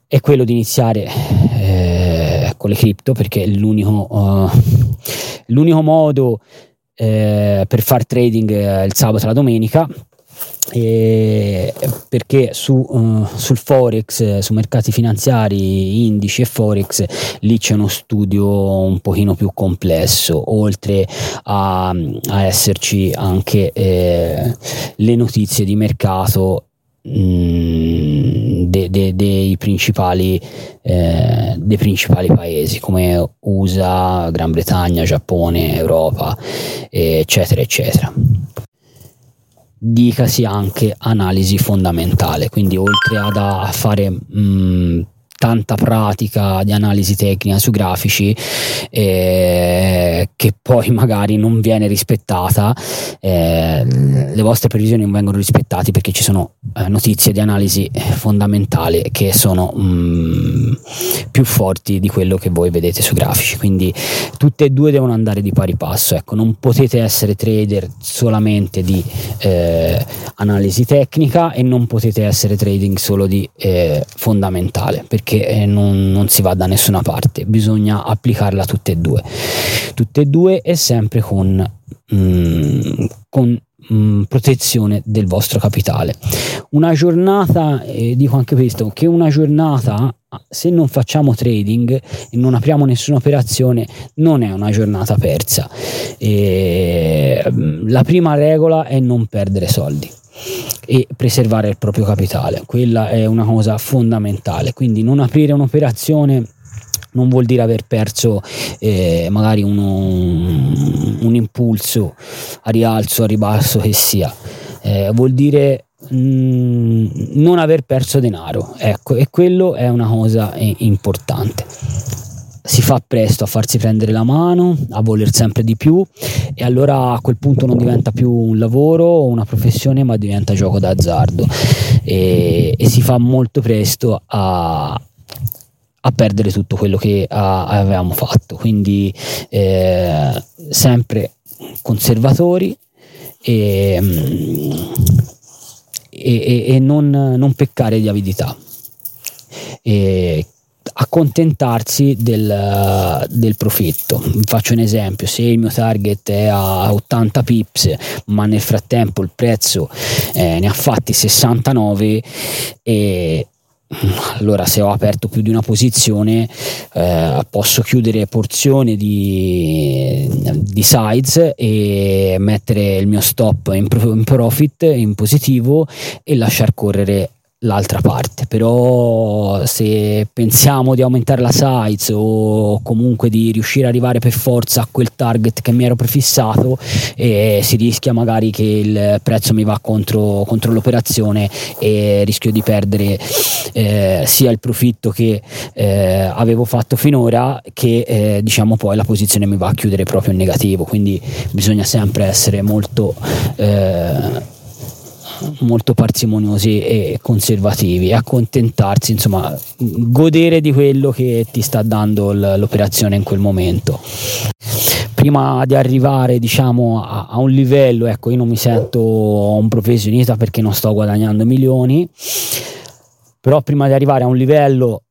è quello di iniziare eh, con le cripto perché è l'unico, uh, l'unico modo eh, per fare trading il sabato e la domenica. Eh, perché su, uh, sul forex su mercati finanziari indici e forex lì c'è uno studio un pochino più complesso oltre a, a esserci anche eh, le notizie di mercato Mm, de, de, dei, principali, eh, dei principali paesi come USA, Gran Bretagna, Giappone, Europa, eccetera, eccetera. Dicasi anche analisi fondamentale quindi oltre ad a fare mh, mm, tanta pratica di analisi tecnica su grafici eh, che poi magari non viene rispettata, eh, le vostre previsioni non vengono rispettate perché ci sono eh, notizie di analisi fondamentale che sono mh, mm, più forti di quello che voi vedete su grafici, quindi tutte e due devono andare di pari passo, ecco, non potete essere trader solamente di eh, analisi tecnica e non potete essere trading solo di eh, fondamentale perché che eh, non, non, si va da nessuna parte, bisogna applicarla tutte e due, tutte e due e sempre con, mm, con mm, protezione del vostro capitale. Una giornata, eh, dico anche questo, che una giornata se non facciamo trading e non apriamo nessuna operazione non è una giornata persa. E, mm, la prima regola è non perdere soldi e preservare il proprio capitale. Quella è una cosa fondamentale. Quindi non aprire un'operazione non vuol dire aver perso eh, magari uno, un impulso a rialzo, a ribasso che sia, eh, vuol dire mm, non aver perso denaro. Ecco, e quello è una cosa eh, importante si fa presto a farsi prendere la mano, a voler sempre di più e allora a quel punto non diventa più un lavoro o una professione ma diventa gioco d'azzardo. E, e si fa molto presto a, a perdere tutto quello che a, avevamo fatto. Quindi eh, sempre conservatori e, e, e non, non, peccare di avidità. E accontentarsi del, del, profitto. Faccio un esempio, se il mio target è a 80 pips, ma nel frattempo il prezzo eh, ne ha fatti 69 e allora se ho aperto più di una posizione eh, posso chiudere porzioni di, di sides e mettere il mio stop in profit in positivo e lasciar correre l'altra parte però se pensiamo di aumentare la size o comunque di riuscire ad arrivare per forza a quel target che mi ero prefissato eh, si rischia magari che il prezzo mi va contro, contro l'operazione e rischio di perdere eh, sia il profitto che eh, avevo fatto finora che eh, diciamo poi la posizione mi va a chiudere proprio in negativo. Quindi bisogna sempre essere molto eh, molto parsimoniosi e conservativi, accontentarsi, insomma, godere di quello che ti sta dando l'operazione in quel momento. Prima di arrivare diciamo a, a un livello, ecco, io non mi sento un professionista perché non sto guadagnando milioni, però prima di arrivare a un livello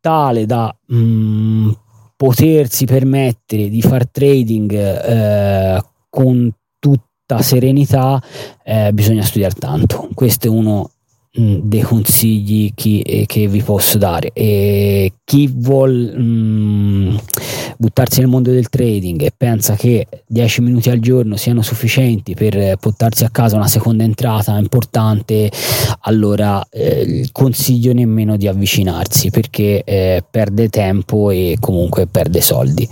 tale da mh, mm, potersi permettere di far trading eh, con tutta serenità eh, bisogna studiare tanto. Questo è uno mh, dei consigli chi, eh, che vi posso dare. E chi vuole buttarsi nel mondo del trading e pensa che 10 minuti al giorno siano sufficienti per portarsi a casa una seconda entrata importante, allora eh, consiglio nemmeno di avvicinarsi perché eh, perde tempo e comunque perde soldi.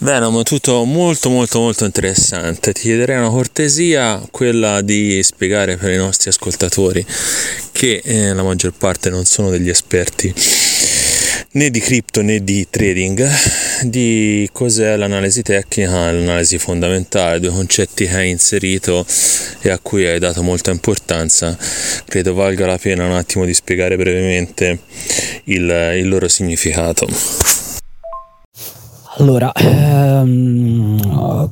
Venom, tutto molto molto molto interessante. Ti chiederei una cortesia, quella di spiegare per i nostri ascoltatori che eh, la maggior parte non sono degli esperti né di cripto né di trading, di cos'è l'analisi tecnica l'analisi fondamentale, due concetti che hai inserito e a cui hai dato molta importanza. Credo valga la pena un attimo di spiegare brevemente il, il loro significato. Allora, ehm,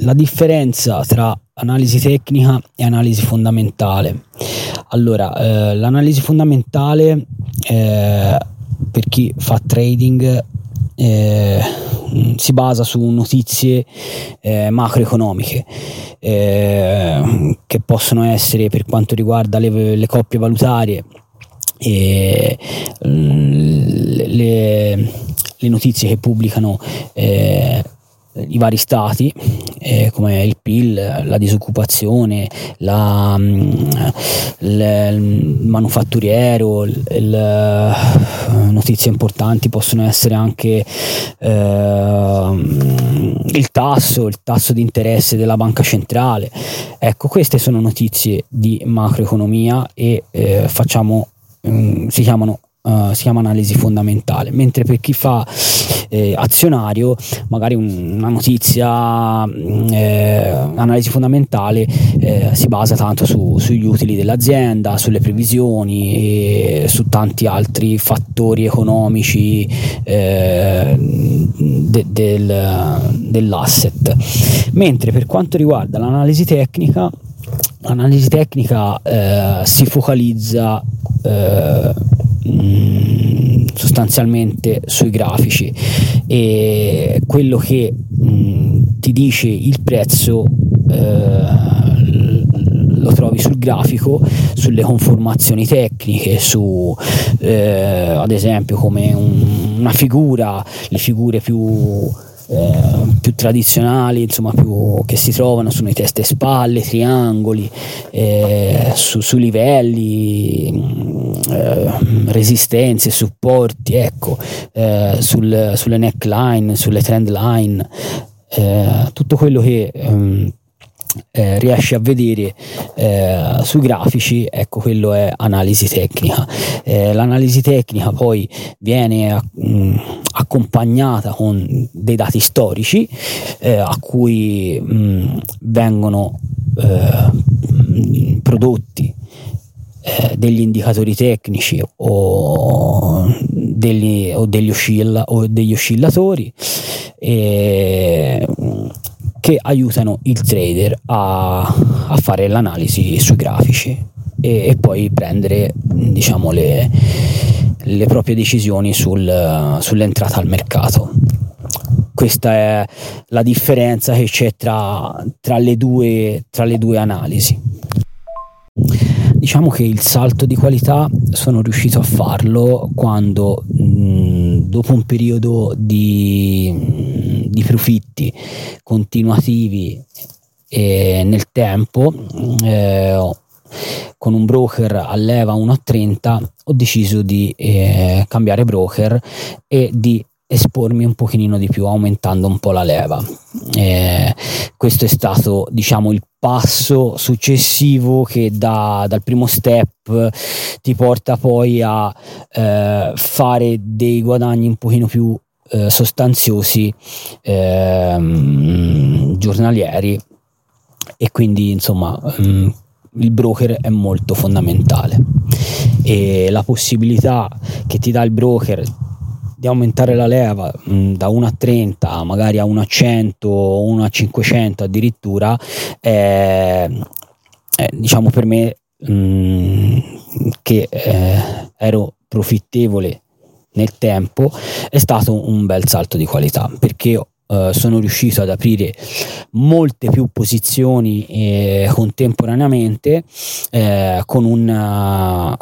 la differenza tra analisi tecnica e analisi fondamentale. Allora, eh, l'analisi fondamentale eh, per chi fa trading eh, si basa su notizie eh, macroeconomiche eh, che possono essere per quanto riguarda le, le coppie valutarie e le, le notizie che pubblicano eh, i vari stati eh, come il PIL, la disoccupazione, la, mm, il, il manufatturiero, il, il, eh, notizie importanti possono essere anche eh, il tasso, il tasso di interesse della banca centrale. Ecco, queste sono notizie di macroeconomia e eh, facciamo, mm, si chiamano Uh, si chiama analisi fondamentale, mentre per chi fa eh, azionario magari un, una notizia, mm, eh, analisi fondamentale eh, si basa tanto su, sugli utili dell'azienda, sulle previsioni e su tanti altri fattori economici eh, de, del, dell'asset. Mentre per quanto riguarda l'analisi tecnica, l'analisi tecnica eh, si focalizza Mm, sostanzialmente sui grafici. E quello che mh, mm, ti dice il prezzo eh, lo trovi sul grafico, sulle conformazioni tecniche, su eh, ad esempio come un, una figura, le figure più eh, più tradizionali, insomma, più, che si trovano sono i teste spalle, triangoli, eh, su, su, livelli, mm, eh, resistenze, supporti, ecco, eh, sul, sulle neckline, sulle trend line, eh, tutto quello che ehm, eh, riesci a vedere eh, sui grafici, ecco quello è analisi tecnica. Eh, l'analisi tecnica poi viene a, mh, accompagnata con dei dati storici eh, a cui mh, vengono eh, prodotti eh, degli indicatori tecnici o degli, o degli, oscilla, o degli oscillatori. E, che aiutano il trader a, a fare l'analisi sui grafici e, e poi prendere diciamo, le, le proprie decisioni sul, sull'entrata al mercato. Questa è la differenza che c'è tra, tra, le, due, tra le due analisi diciamo che il salto di qualità sono riuscito a farlo quando mh, dopo un periodo di, di profitti continuativi eh, nel tempo eh, con un broker a leva 1,30 ho deciso di eh, cambiare broker e di espormi un pochino di più aumentando un po' la leva. Eh, questo è stato diciamo il passo successivo che da, dal primo step ti porta poi a eh, fare dei guadagni un pochino più eh, sostanziosi ehm, giornalieri. E quindi insomma mh, mm, il broker è molto fondamentale. E la possibilità che ti dà il broker di aumentare la leva mh, mm, da 1 a 30 magari a 1 a 100 o 1 a 500 addirittura è, è diciamo per me mh, mm, che eh, ero profittevole nel tempo è stato un bel salto di qualità perché Uh, sono riuscito ad aprire molte più posizioni eh, contemporaneamente eh, con, un, uh,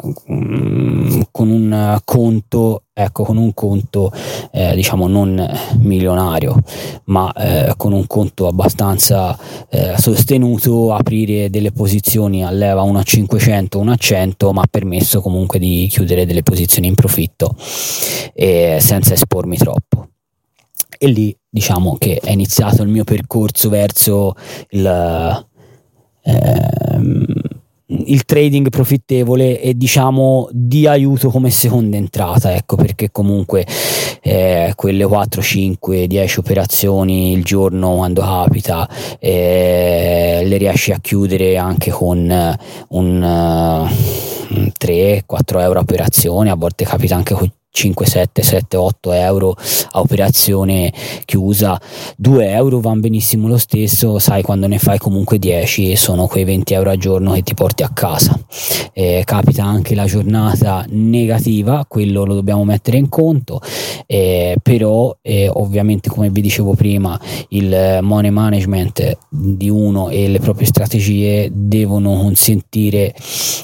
con un conto ecco con un conto eh, diciamo non milionario ma eh, con un conto abbastanza eh, sostenuto aprire delle posizioni a leva 1 a 500 1 a 100 ma ha permesso comunque di chiudere delle posizioni in profitto senza espormi troppo. E lì diciamo che è iniziato il mio percorso verso il, ehm, il trading profittevole e diciamo di aiuto come seconda entrata ecco perché comunque eh, quelle 4 5 10 operazioni il giorno quando capita eh, le riesci a chiudere anche con un uh, 3 4 euro operazione a volte capita anche con 5, 7, 7, 8 euro a operazione chiusa, 2 euro vanno benissimo lo stesso, sai quando ne fai comunque 10 sono quei 20 euro a giorno che ti porti a casa. Eh, capita anche la giornata negativa, quello lo dobbiamo mettere in conto, eh, però eh, ovviamente come vi dicevo prima il money management di uno e le proprie strategie devono consentire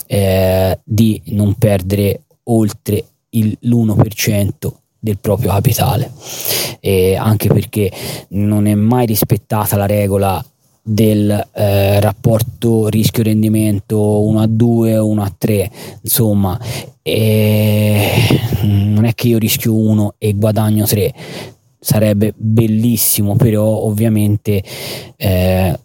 eh, di non perdere oltre il, l'1% del proprio capitale. E anche perché non è mai rispettata la regola del eh, rapporto rischio rendimento 1 a 2 o 1 a 3 insomma e non è che io rischio 1 e guadagno 3 sarebbe bellissimo però ovviamente eh,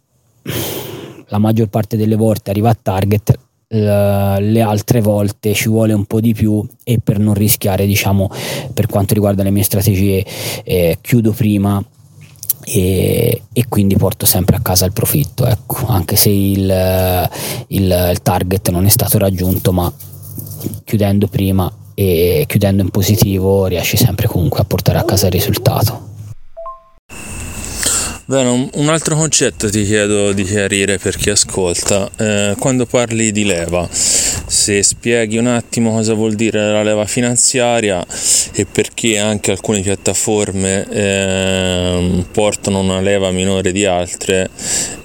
la maggior parte delle volte arriva a target le altre volte ci vuole un po' di più e per non rischiare diciamo per quanto riguarda le mie strategie eh, chiudo prima e, e, quindi porto sempre a casa il profitto ecco. Anche se il, il, il target non è stato raggiunto ma chiudendo prima e chiudendo in positivo riesci sempre comunque a portare a casa il risultato Bene, un altro concetto ti chiedo di chiarire per chi ascolta. Eh, quando parli di leva, se spieghi un attimo cosa vuol dire la leva finanziaria e perché anche alcune piattaforme eh, portano una leva minore di altre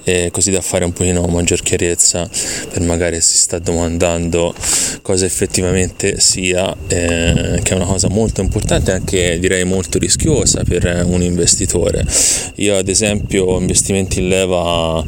eh, così da fare un pochino maggior chiarezza per magari si sta domandando cosa effettivamente sia eh, che è una cosa molto importante e anche direi molto rischiosa per un investitore. Io ad esempio investimenti in leva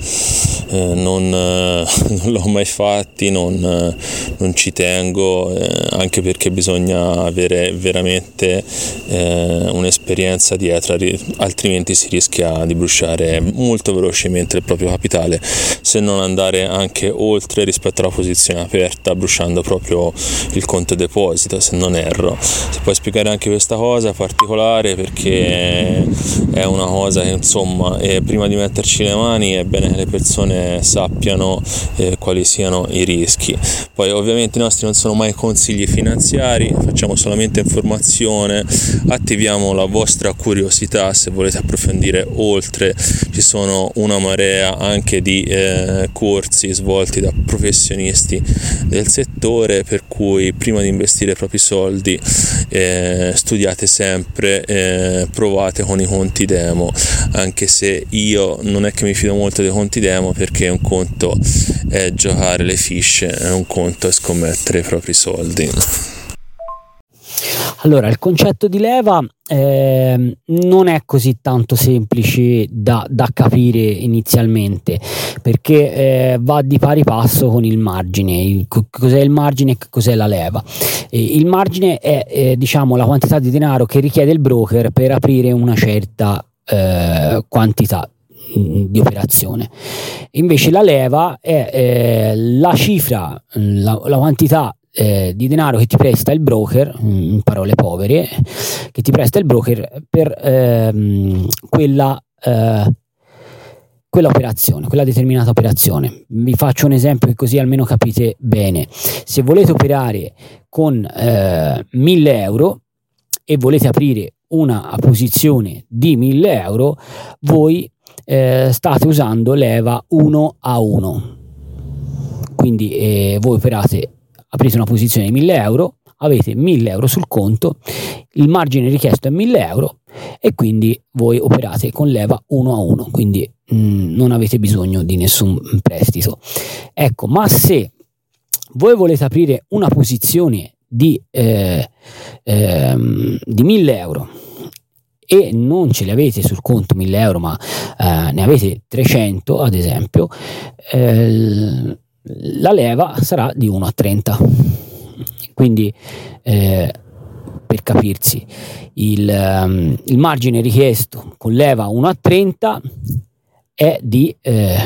eh, non, non l'ho mai fatti non, non ci tengo eh, anche perché bisogna avere veramente eh, un'esperienza dietro altrimenti si rischia di bruciare molto velocemente il proprio capitale se non andare anche oltre rispetto alla posizione aperta bruciando proprio il conto deposito se non erro. Se puoi spiegare anche questa cosa particolare perché è una cosa che insomma eh, prima di metterci le mani è bene che le persone sappiano eh, quali siano i rischi. Poi ovviamente i nostri non sono mai consigli finanziari facciamo solamente informazione attiviamo la vostra curiosità se volete approfondire oltre ci sono una marea anche di eh, corsi svolti da professionisti del settore per cui prima di investire i propri soldi eh, studiate sempre eh, provate con i conti demo anche se io non è che mi fido molto dei conti demo perché un conto è giocare le fiche, un conto è scommettere i propri soldi. Allora, il concetto di leva eh, non è così tanto semplice da, da capire inizialmente perché eh, va di pari passo con il margine. cos'è il margine e cos'è la leva? Eh, il margine è eh, diciamo la quantità di denaro che richiede il broker per aprire una certa eh, quantità di operazione. Invece la leva è eh, la cifra, la, la quantità eh, di denaro che ti presta il broker, in parole povere, che ti presta il broker per ehm, quella, eh, quella operazione, quella determinata operazione. Vi faccio un esempio che così almeno capite bene. Se volete operare con eh, 1000 euro e volete aprire una posizione di 1000 euro, voi eh, state usando leva 1 a 1 quindi eh, voi operate aprite una posizione di 1000 euro, avete 1000 euro sul conto, il margine richiesto è 1000 euro e quindi voi operate con leva 1 a 1, quindi mh, mm, non avete bisogno di nessun prestito. Ecco, ma se voi volete aprire una posizione di, eh, ehm, di 1000 euro e non ce li avete sul conto 1000 euro ma eh, ne avete 300 ad esempio eh, la leva sarà di 1 a 30. Quindi eh, per capirsi, il, um, il, margine richiesto con leva 1 a 30 è di eh,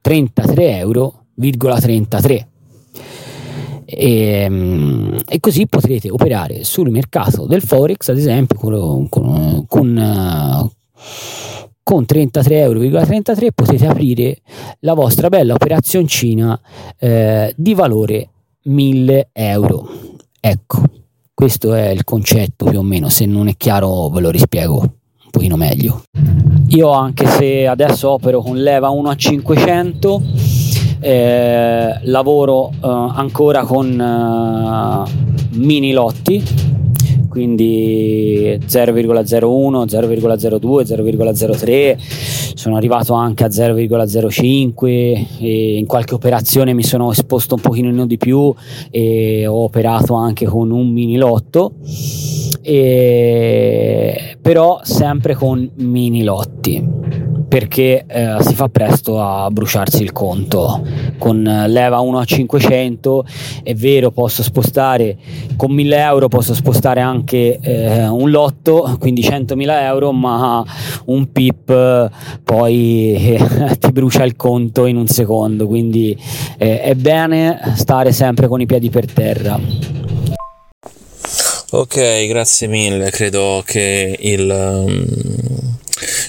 33 euro, 33. E, um, e, così potrete operare sul mercato del Forex, ad esempio, con, con, con con 33,33 euro potete aprire la vostra bella operazioncina eh, di valore 1000 euro. Ecco, questo è il concetto più o meno, se non è chiaro ve lo rispiego un pochino meglio. Io anche se adesso opero con leva 1 a 500, eh, lavoro eh, ancora con eh, mini lotti quindi 0,01, 0,02, 0,03, sono arrivato anche a 0,05 e in qualche operazione mi sono esposto un pochino di più e ho operato anche con un mini lotto, e, però sempre con mini lotti perché eh, si fa presto a bruciarsi il conto. Con leva 1 a 500 è vero posso spostare con 1000 euro posso spostare anche eh, un lotto quindi 100.000 euro ma un pip poi eh, ti brucia il conto in un secondo. Quindi eh, è bene stare sempre con i piedi per terra. Ok grazie mille. Credo che il um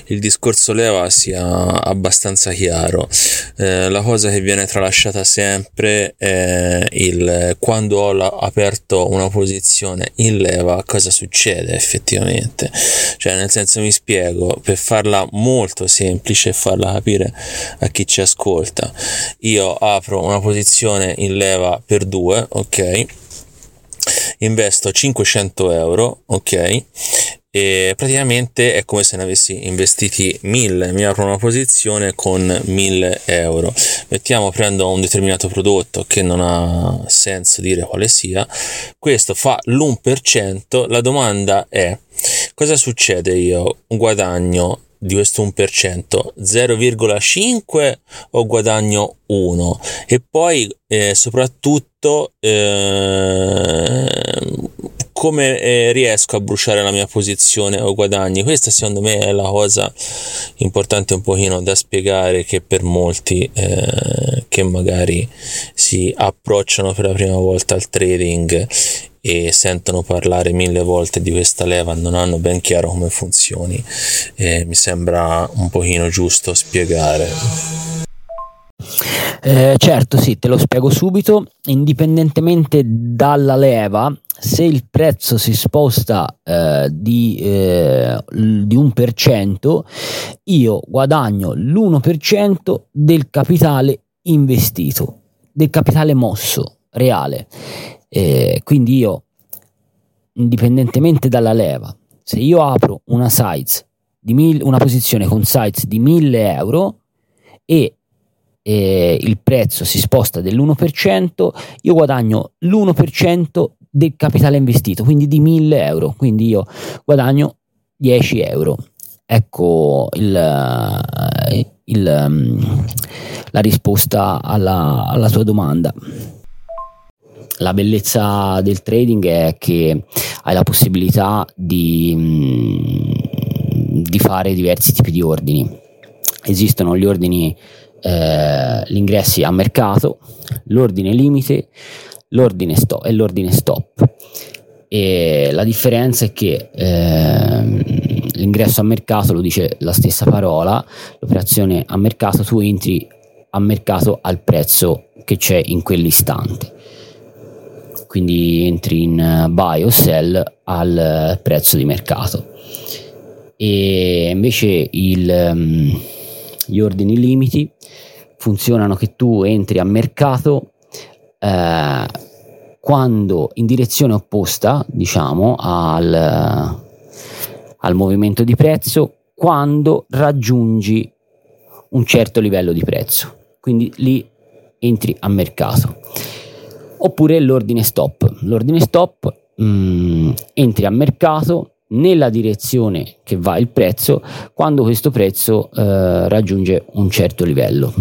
il discorso leva sia abbastanza chiaro. Eh, la cosa che viene tralasciata sempre è il quando ho la, aperto una posizione in leva, cosa succede effettivamente. Cioè, nel senso, mi spiego per farla molto semplice e farla capire a chi ci ascolta. Io apro una posizione in leva per due, ok? investo 500 euro, ok? E praticamente è come se ne avessi investiti 1000 mi apro una posizione con 1000 euro. Mettiamo prendo un determinato prodotto che non ha senso dire quale sia. Questo fa l'1% la domanda è cosa succede io? Guadagno di questo 1%, 0,5 o guadagno 1 e poi eh, soprattutto eh, come eh, riesco a bruciare la mia posizione o guadagni? Questa secondo me è la cosa importante un pochino da spiegare che per molti eh, che magari si approcciano per la prima volta al trading e sentono parlare mille volte di questa leva non hanno ben chiaro come funzioni. Eh, mi sembra un pochino giusto spiegare eh, certo, sì, te lo spiego subito. Indipendentemente dalla leva, se il prezzo si sposta eh, di, eh, di un per cento, io guadagno l'1% del capitale investito, del capitale mosso reale. Eh, quindi io, indipendentemente dalla leva, se io apro una size di mil, una posizione con size di 1000 euro, e eh, il prezzo si sposta dell'1%, io guadagno l'1% del capitale investito, quindi di 1000 euro, quindi io guadagno 10 euro. Ecco il, eh, il, mm, la risposta alla, alla tua domanda. La bellezza del trading è che hai la possibilità di, mm, di fare diversi tipi di ordini. Esistono gli ordini, eh, gli ingressi a mercato, l'ordine limite, l'ordine stop e l'ordine stop. E la differenza è che eh, l'ingresso a mercato lo dice la stessa parola, l'operazione a mercato tu entri a mercato al prezzo che c'è in quell'istante. Quindi entri in buy o sell al prezzo di mercato. E invece il, um, gli ordini limiti funzionano che tu entri a mercato eh, quando in direzione opposta, diciamo, al, al movimento di prezzo, quando raggiungi un certo livello di prezzo. Quindi lì entri a mercato. Oppure l'ordine stop. L'ordine stop mh, mm, entri a mercato nella direzione che va il prezzo quando questo prezzo eh, raggiunge un certo livello.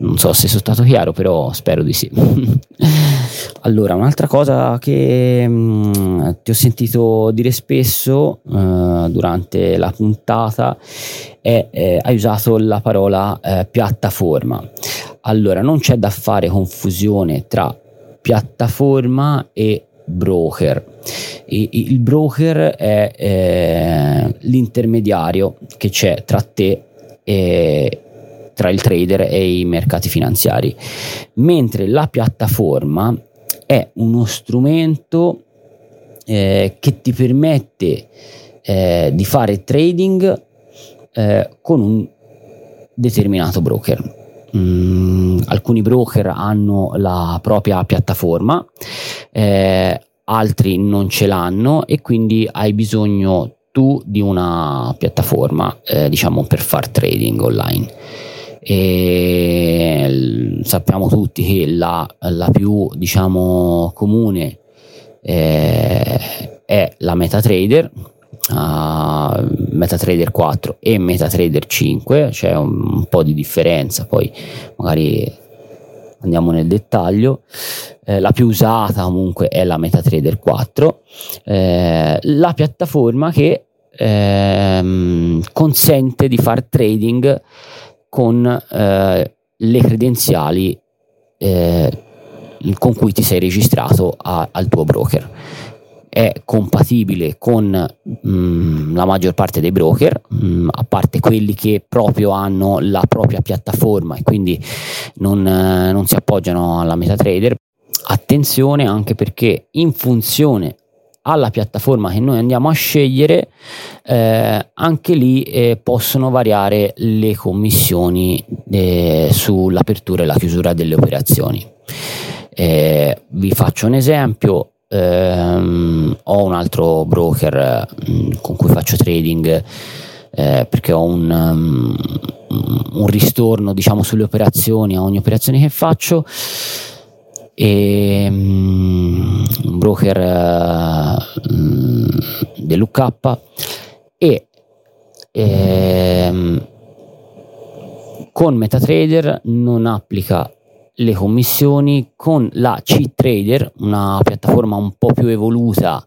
Non so se sono stato chiaro, però spero di sì. allora, un'altra cosa che mh, mm, ti ho sentito dire spesso eh, durante la puntata è eh, hai usato la parola eh, piattaforma. Allora, non c'è da fare confusione tra piattaforma e broker. E, il broker è eh, l'intermediario che c'è tra te e tra il trader e i mercati finanziari, mentre la piattaforma è uno strumento eh, che ti permette eh, di fare trading eh, con un determinato broker. Mm, alcuni broker hanno la propria piattaforma, eh, altri non ce l'hanno e quindi hai bisogno tu di una piattaforma eh, diciamo per far trading online. E sappiamo tutti che la, la più diciamo comune eh, è la MetaTrader uh, MetaTrader 4 e MetaTrader 5 c'è un, un po' di differenza poi magari andiamo nel dettaglio. Eh, la più usata comunque è la MetaTrader 4 eh, la piattaforma che ehm, consente di far trading con eh, le credenziali eh, con cui ti sei registrato a, al tuo broker è compatibile con mh, mm, la maggior parte dei broker, mh, mm, a parte quelli che proprio hanno la propria piattaforma e quindi non, eh, non si appoggiano alla MetaTrader. Attenzione anche perché in funzione alla piattaforma che noi andiamo a scegliere, eh, anche lì eh, possono variare le commissioni eh, sull'apertura e la chiusura delle operazioni. Eh, vi faccio un esempio, ehm, ho un altro broker mm, con cui faccio trading eh, perché ho un, um, un, ristorno diciamo sulle operazioni a ogni operazione che faccio. E um, un broker uh, dell'UK e ehm, con MetaTrader non applica le commissioni con la C-Trader, una piattaforma un po' più evoluta,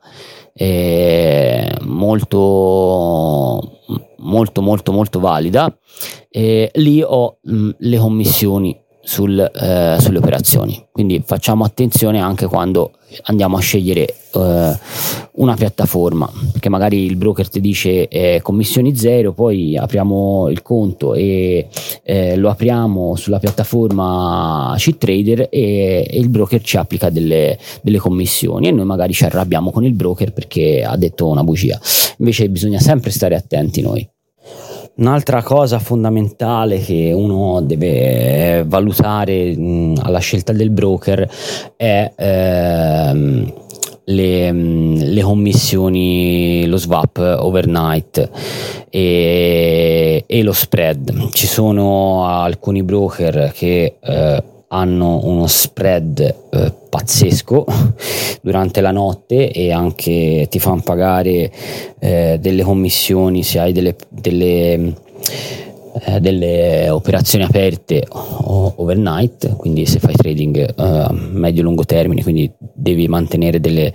eh, molto, molto, molto, molto valida. Eh, lì ho mh, le commissioni sul, eh, sulle operazioni. Quindi facciamo attenzione anche quando andiamo a scegliere eh, una piattaforma, perché magari il broker ti dice eh, commissioni zero, poi apriamo il conto e eh, lo apriamo sulla piattaforma C-Trader e, e, il broker ci applica delle, delle commissioni e noi magari ci arrabbiamo con il broker perché ha detto una bugia. Invece bisogna sempre stare attenti noi. Un'altra cosa fondamentale che uno deve valutare mh, alla scelta del broker è ehm, le, le, commissioni, lo swap overnight e, e, lo spread. Ci sono alcuni broker che eh, hanno uno spread eh, pazzesco durante la notte e anche ti fanno pagare eh, delle commissioni se hai delle, delle eh, delle operazioni aperte overnight, quindi se fai trading uh, medio-lungo termine, quindi devi mantenere delle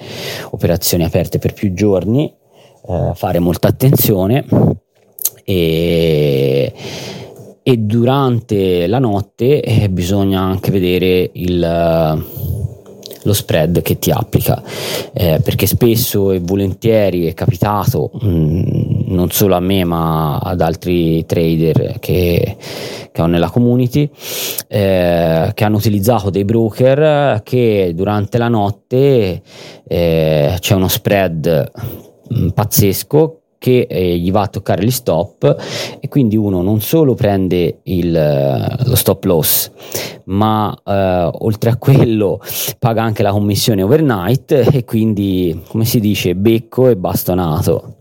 operazioni aperte per più giorni, uh, fare molta attenzione e, e durante la notte eh, bisogna anche vedere il lo spread che ti applica, eh, perché spesso e volentieri è capitato, mh, mm, non solo a me ma ad altri trader che, che ho nella community, eh, che hanno utilizzato dei broker che durante la notte eh, c'è uno spread mh, mm, pazzesco che eh, gli va a toccare gli stop e quindi uno non solo prende il, lo stop loss ma eh, oltre a quello paga anche la commissione overnight e quindi come si dice becco e bastonato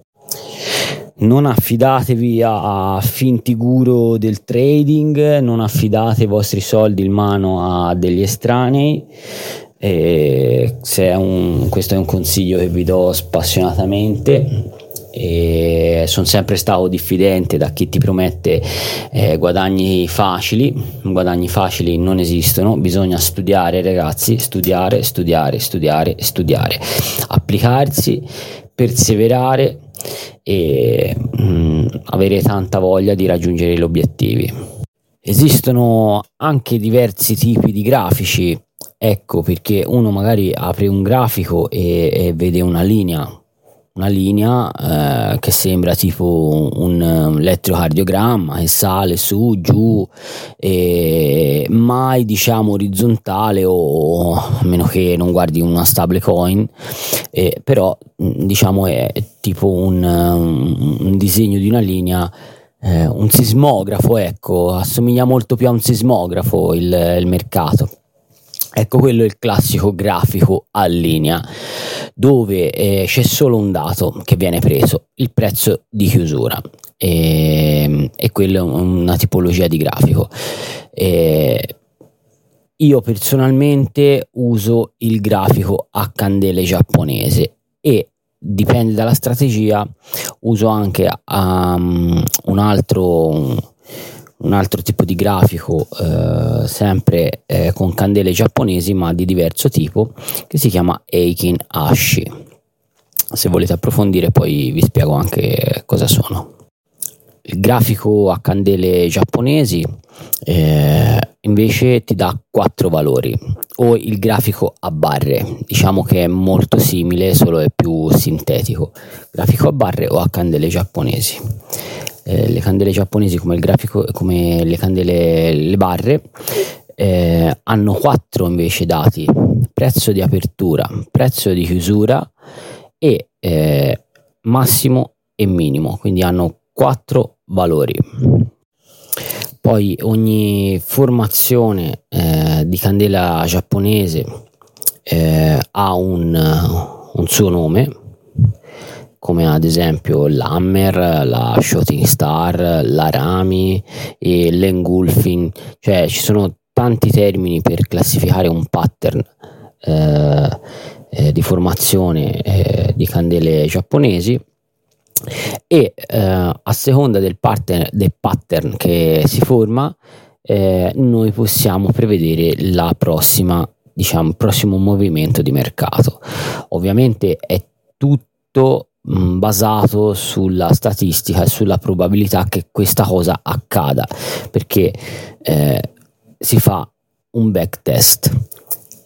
non affidatevi a, finti guru del trading non affidate i vostri soldi in mano a degli estranei un, questo è un consiglio che vi do spassionatamente e sono sempre stato diffidente da chi ti promette eh, guadagni facili, guadagni facili non esistono, bisogna studiare ragazzi, studiare, studiare, studiare, studiare, applicarsi, perseverare e mh, mm, avere tanta voglia di raggiungere gli obiettivi. Esistono anche diversi tipi di grafici, ecco perché uno magari apre un grafico e, e vede una linea una linea eh, che sembra tipo un, un elettrocardiogramma che sale su, giù, e mai diciamo orizzontale o a meno che non guardi una stable coin, eh, però diciamo è tipo un, un disegno di una linea eh, un sismografo, ecco, assomiglia molto più a un sismografo il, il mercato. Ecco, quello è il classico grafico a linea, dove eh, c'è solo un dato che viene preso, il prezzo di chiusura. E, ehm, e quello è una tipologia di grafico. E io personalmente uso il grafico a candele giapponese e dipende dalla strategia, uso anche um, un altro un altro tipo di grafico eh, sempre eh, con candele giapponesi ma di diverso tipo che si chiama Eikin Ashi. Se volete approfondire poi vi spiego anche cosa sono. Il grafico a candele giapponesi eh, invece ti dà quattro valori. O il grafico a barre diciamo che è molto simile solo è più sintetico. Grafico a barre o a candele giapponesi eh, le candele giapponesi come grafico, come le candele, le barre, eh, hanno quattro invece dati, prezzo di apertura, prezzo di chiusura e eh, massimo e minimo, quindi hanno quattro valori. Poi ogni formazione eh, di candela giapponese eh, ha un, un suo nome, come ad esempio l'hammer, la shooting star, la rami e l'engulfing, cioè ci sono tanti termini per classificare un pattern eh, eh, di formazione eh, di candele giapponesi. E eh, a seconda del pattern, del pattern che si forma eh, noi possiamo prevedere la prossima diciamo prossimo movimento di mercato. Ovviamente è tutto basato sulla statistica e sulla probabilità che questa cosa accada perché eh, si fa un backtest.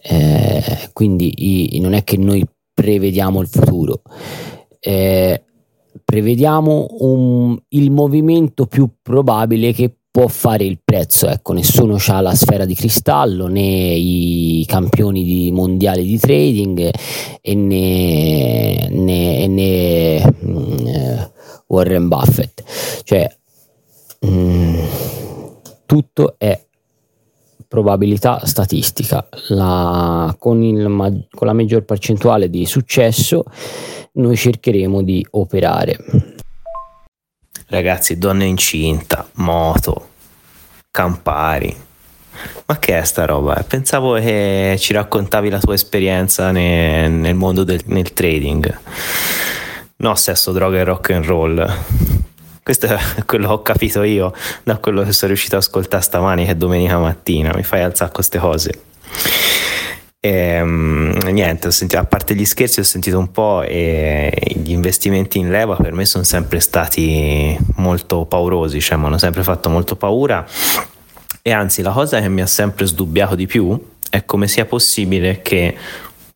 Eh, quindi i, non è che noi prevediamo il futuro. Eh, prevediamo un, il movimento più probabile che può fare il prezzo. Ecco, nessuno ha la sfera di cristallo, né i campioni di mondiali di trading e né, né, né uh, Warren Buffett. Cioè, mh, mm, tutto è probabilità statistica. La, con, il, con la maggior percentuale di successo noi cercheremo di operare. Ragazzi, donne incinta, moto, Campari. Ma che è sta roba? Pensavo che ci raccontavi la tua esperienza nel, mondo del nel trading. No, sesso, droga e rock and roll. Questo è quello che ho capito io da quello che sono riuscito ad ascoltare stamani che è domenica mattina. Mi fai alzare queste cose. E, um, niente, sentito, a parte gli scherzi ho sentito un po' e gli investimenti in leva per me sono sempre stati molto paurosi, cioè mi hanno sempre fatto molto paura e anzi la cosa che mi ha sempre sdubbiato di più è come sia possibile che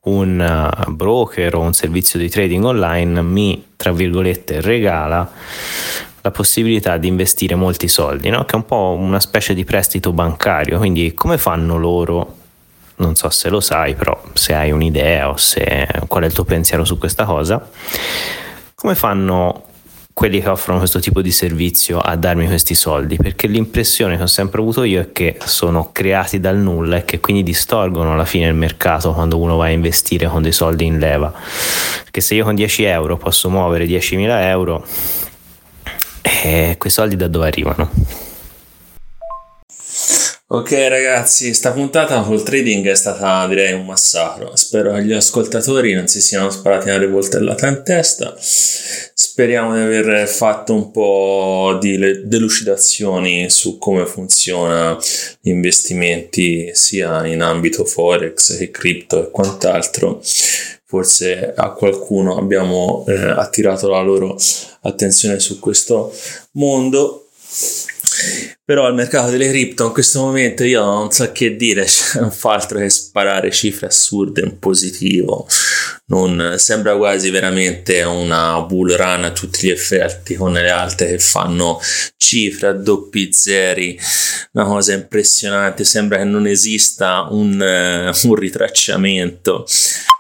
un uh, broker o un servizio di trading online mi, tra virgolette, regala la possibilità di investire molti soldi, no? che è un po' una specie di prestito bancario, quindi come fanno loro non so se lo sai, però se hai un'idea o se, qual è il tuo pensiero su questa cosa, come fanno quelli che offrono questo tipo di servizio a darmi questi soldi? Perché l'impressione che ho sempre avuto io è che sono creati dal nulla e che quindi distorgono alla fine il mercato quando uno va a investire con dei soldi in leva. Perché se io con 10 euro posso muovere 10.000 euro, eh, quei soldi da dove arrivano? Ok ragazzi, sta puntata col trading è stata direi un massacro. Spero che gli ascoltatori non si siano sparati una rivoltellata in testa. Speriamo di aver fatto un po' di delucidazioni su come funziona gli investimenti sia in ambito forex che cripto e quant'altro. Forse a qualcuno abbiamo eh, attirato la loro attenzione su questo mondo però il mercato delle cripto in questo momento io non so che dire, cioè, non fa altro che sparare cifre assurde in positivo. Non, sembra quasi veramente una bull run a tutti gli effetti con le alte che fanno cifre a doppi zeri, una cosa impressionante. Sembra che non esista un, uh, un ritracciamento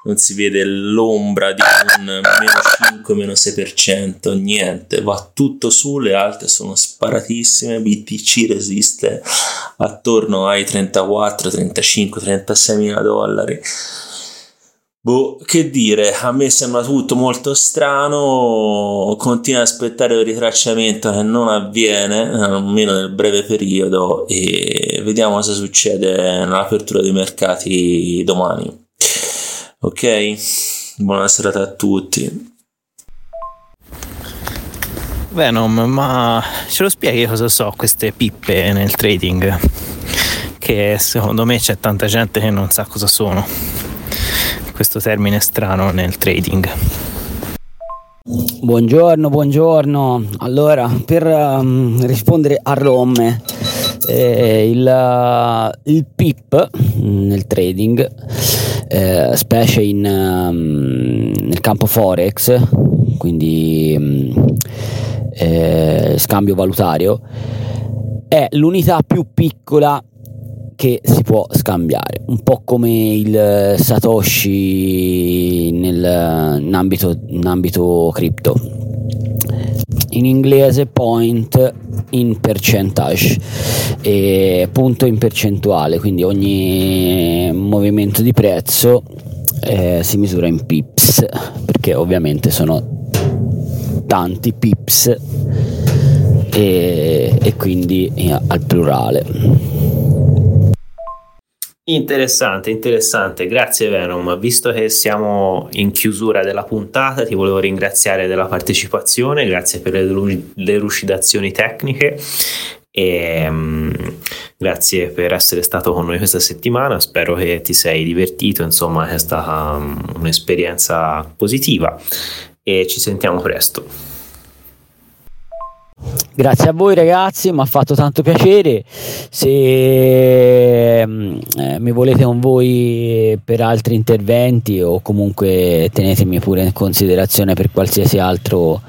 non si vede l'ombra di un meno 5, meno 6%, niente, va tutto su, le alte sono sparatissime, BTC resiste attorno ai 34, 35, 36 mila dollari. Boh, che dire, a me sembra tutto molto strano, continuo ad aspettare il ritracciamento che non avviene, almeno nel breve periodo, e vediamo cosa succede nell'apertura dei mercati domani. Ok? Buona serata a tutti. Venom, ma ce lo spieghi cosa so queste pippe nel trading? Che secondo me c'è tanta gente che non sa cosa sono. Questo termine strano nel trading. Buongiorno, buongiorno. Allora, per um, rispondere a Romme, eh, il, il PIP nel trading eh, specie in, um, nel campo forex, quindi um, eh, scambio valutario, è l'unità più piccola che si può scambiare, un po' come il Satoshi nel, in, ambito, in ambito cripto. In inglese point in percentage e punto in percentuale, quindi ogni movimento di prezzo eh, si misura in pips, perché ovviamente sono tanti pips e, e quindi al plurale. Interessante, interessante, grazie Venom. Visto che siamo in chiusura della puntata, ti volevo ringraziare della partecipazione, grazie per le, lucidazioni tecniche e um, grazie per essere stato con noi questa settimana. Spero che ti sei divertito, insomma, è stata um, un'esperienza positiva e ci sentiamo presto. Grazie a voi ragazzi, mi ha fatto tanto piacere. Se mm, eh, mi volete con voi per altri interventi o comunque tenetemi pure in considerazione per qualsiasi altro,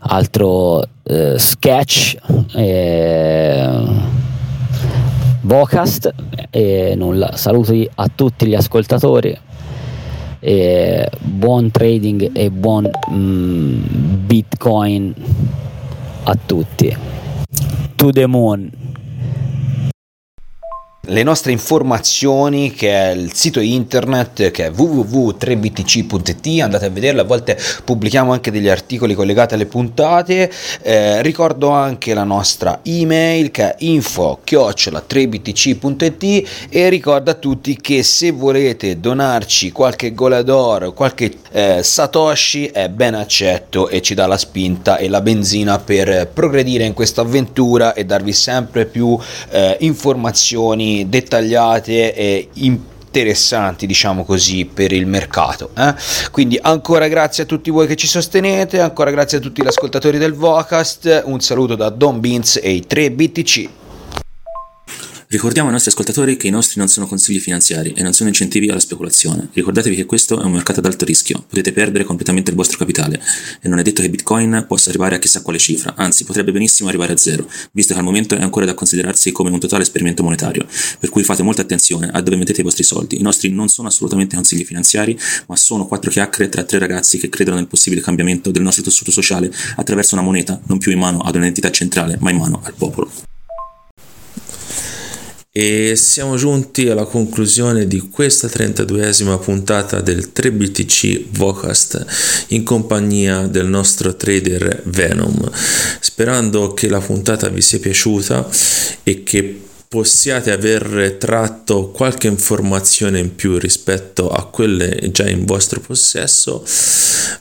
altro eh, sketch, eh, vocast e nulla. Saluti a tutti gli ascoltatori. Buon trading e buon mm, Bitcoin a tutti. To the moon. Le nostre informazioni che è il sito internet che è www.3btc.it andate a vederlo a volte pubblichiamo anche degli articoli collegati alle puntate. Eh, ricordo anche la nostra email che è info 3btc.it e ricordo a tutti che se volete donarci qualche golador qualche eh, satoshi è ben accetto e ci dà la spinta e la benzina per progredire in questa avventura e darvi sempre più eh, informazioni dettagliate e interessanti, diciamo così, per il mercato. Eh? Quindi ancora grazie a tutti voi che ci sostenete, ancora grazie a tutti gli ascoltatori del Vocast, un saluto da Don Beans e i 3 BTC. Ricordiamo ai nostri ascoltatori che i nostri non sono consigli finanziari e non sono incentivi alla speculazione. Ricordatevi che questo è un mercato ad alto rischio, potete perdere completamente il vostro capitale e non è detto che Bitcoin possa arrivare a chissà quale cifra, anzi potrebbe benissimo arrivare a zero, visto che al momento è ancora da considerarsi come un totale esperimento monetario. Per cui fate molta attenzione a dove mettete i vostri soldi. I nostri non sono assolutamente consigli finanziari, ma sono quattro chiacchiere tra tre ragazzi che credono nel possibile cambiamento del nostro tessuto sociale attraverso una moneta non più in mano ad un'entità centrale, ma in mano al popolo. E siamo giunti alla conclusione di questa 32esima puntata del 3BTC Vocast in compagnia del nostro trader Venom. Sperando che la puntata vi sia piaciuta e che possiate aver tratto qualche informazione in più rispetto a quelle già in vostro possesso.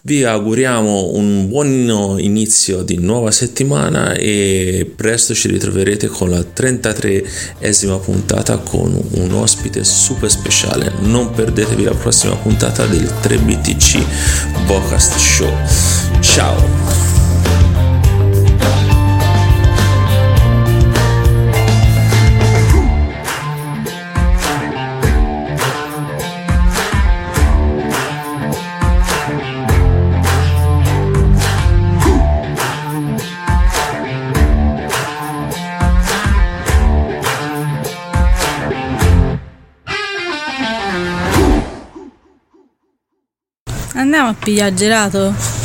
Vi auguriamo un buon inizio di nuova settimana e presto ci ritroverete con la 33esima puntata con un ospite super speciale. Non perdetevi la prossima puntata del 3BTC Vocast Show. Ciao! Andiamo a pigliare gelato?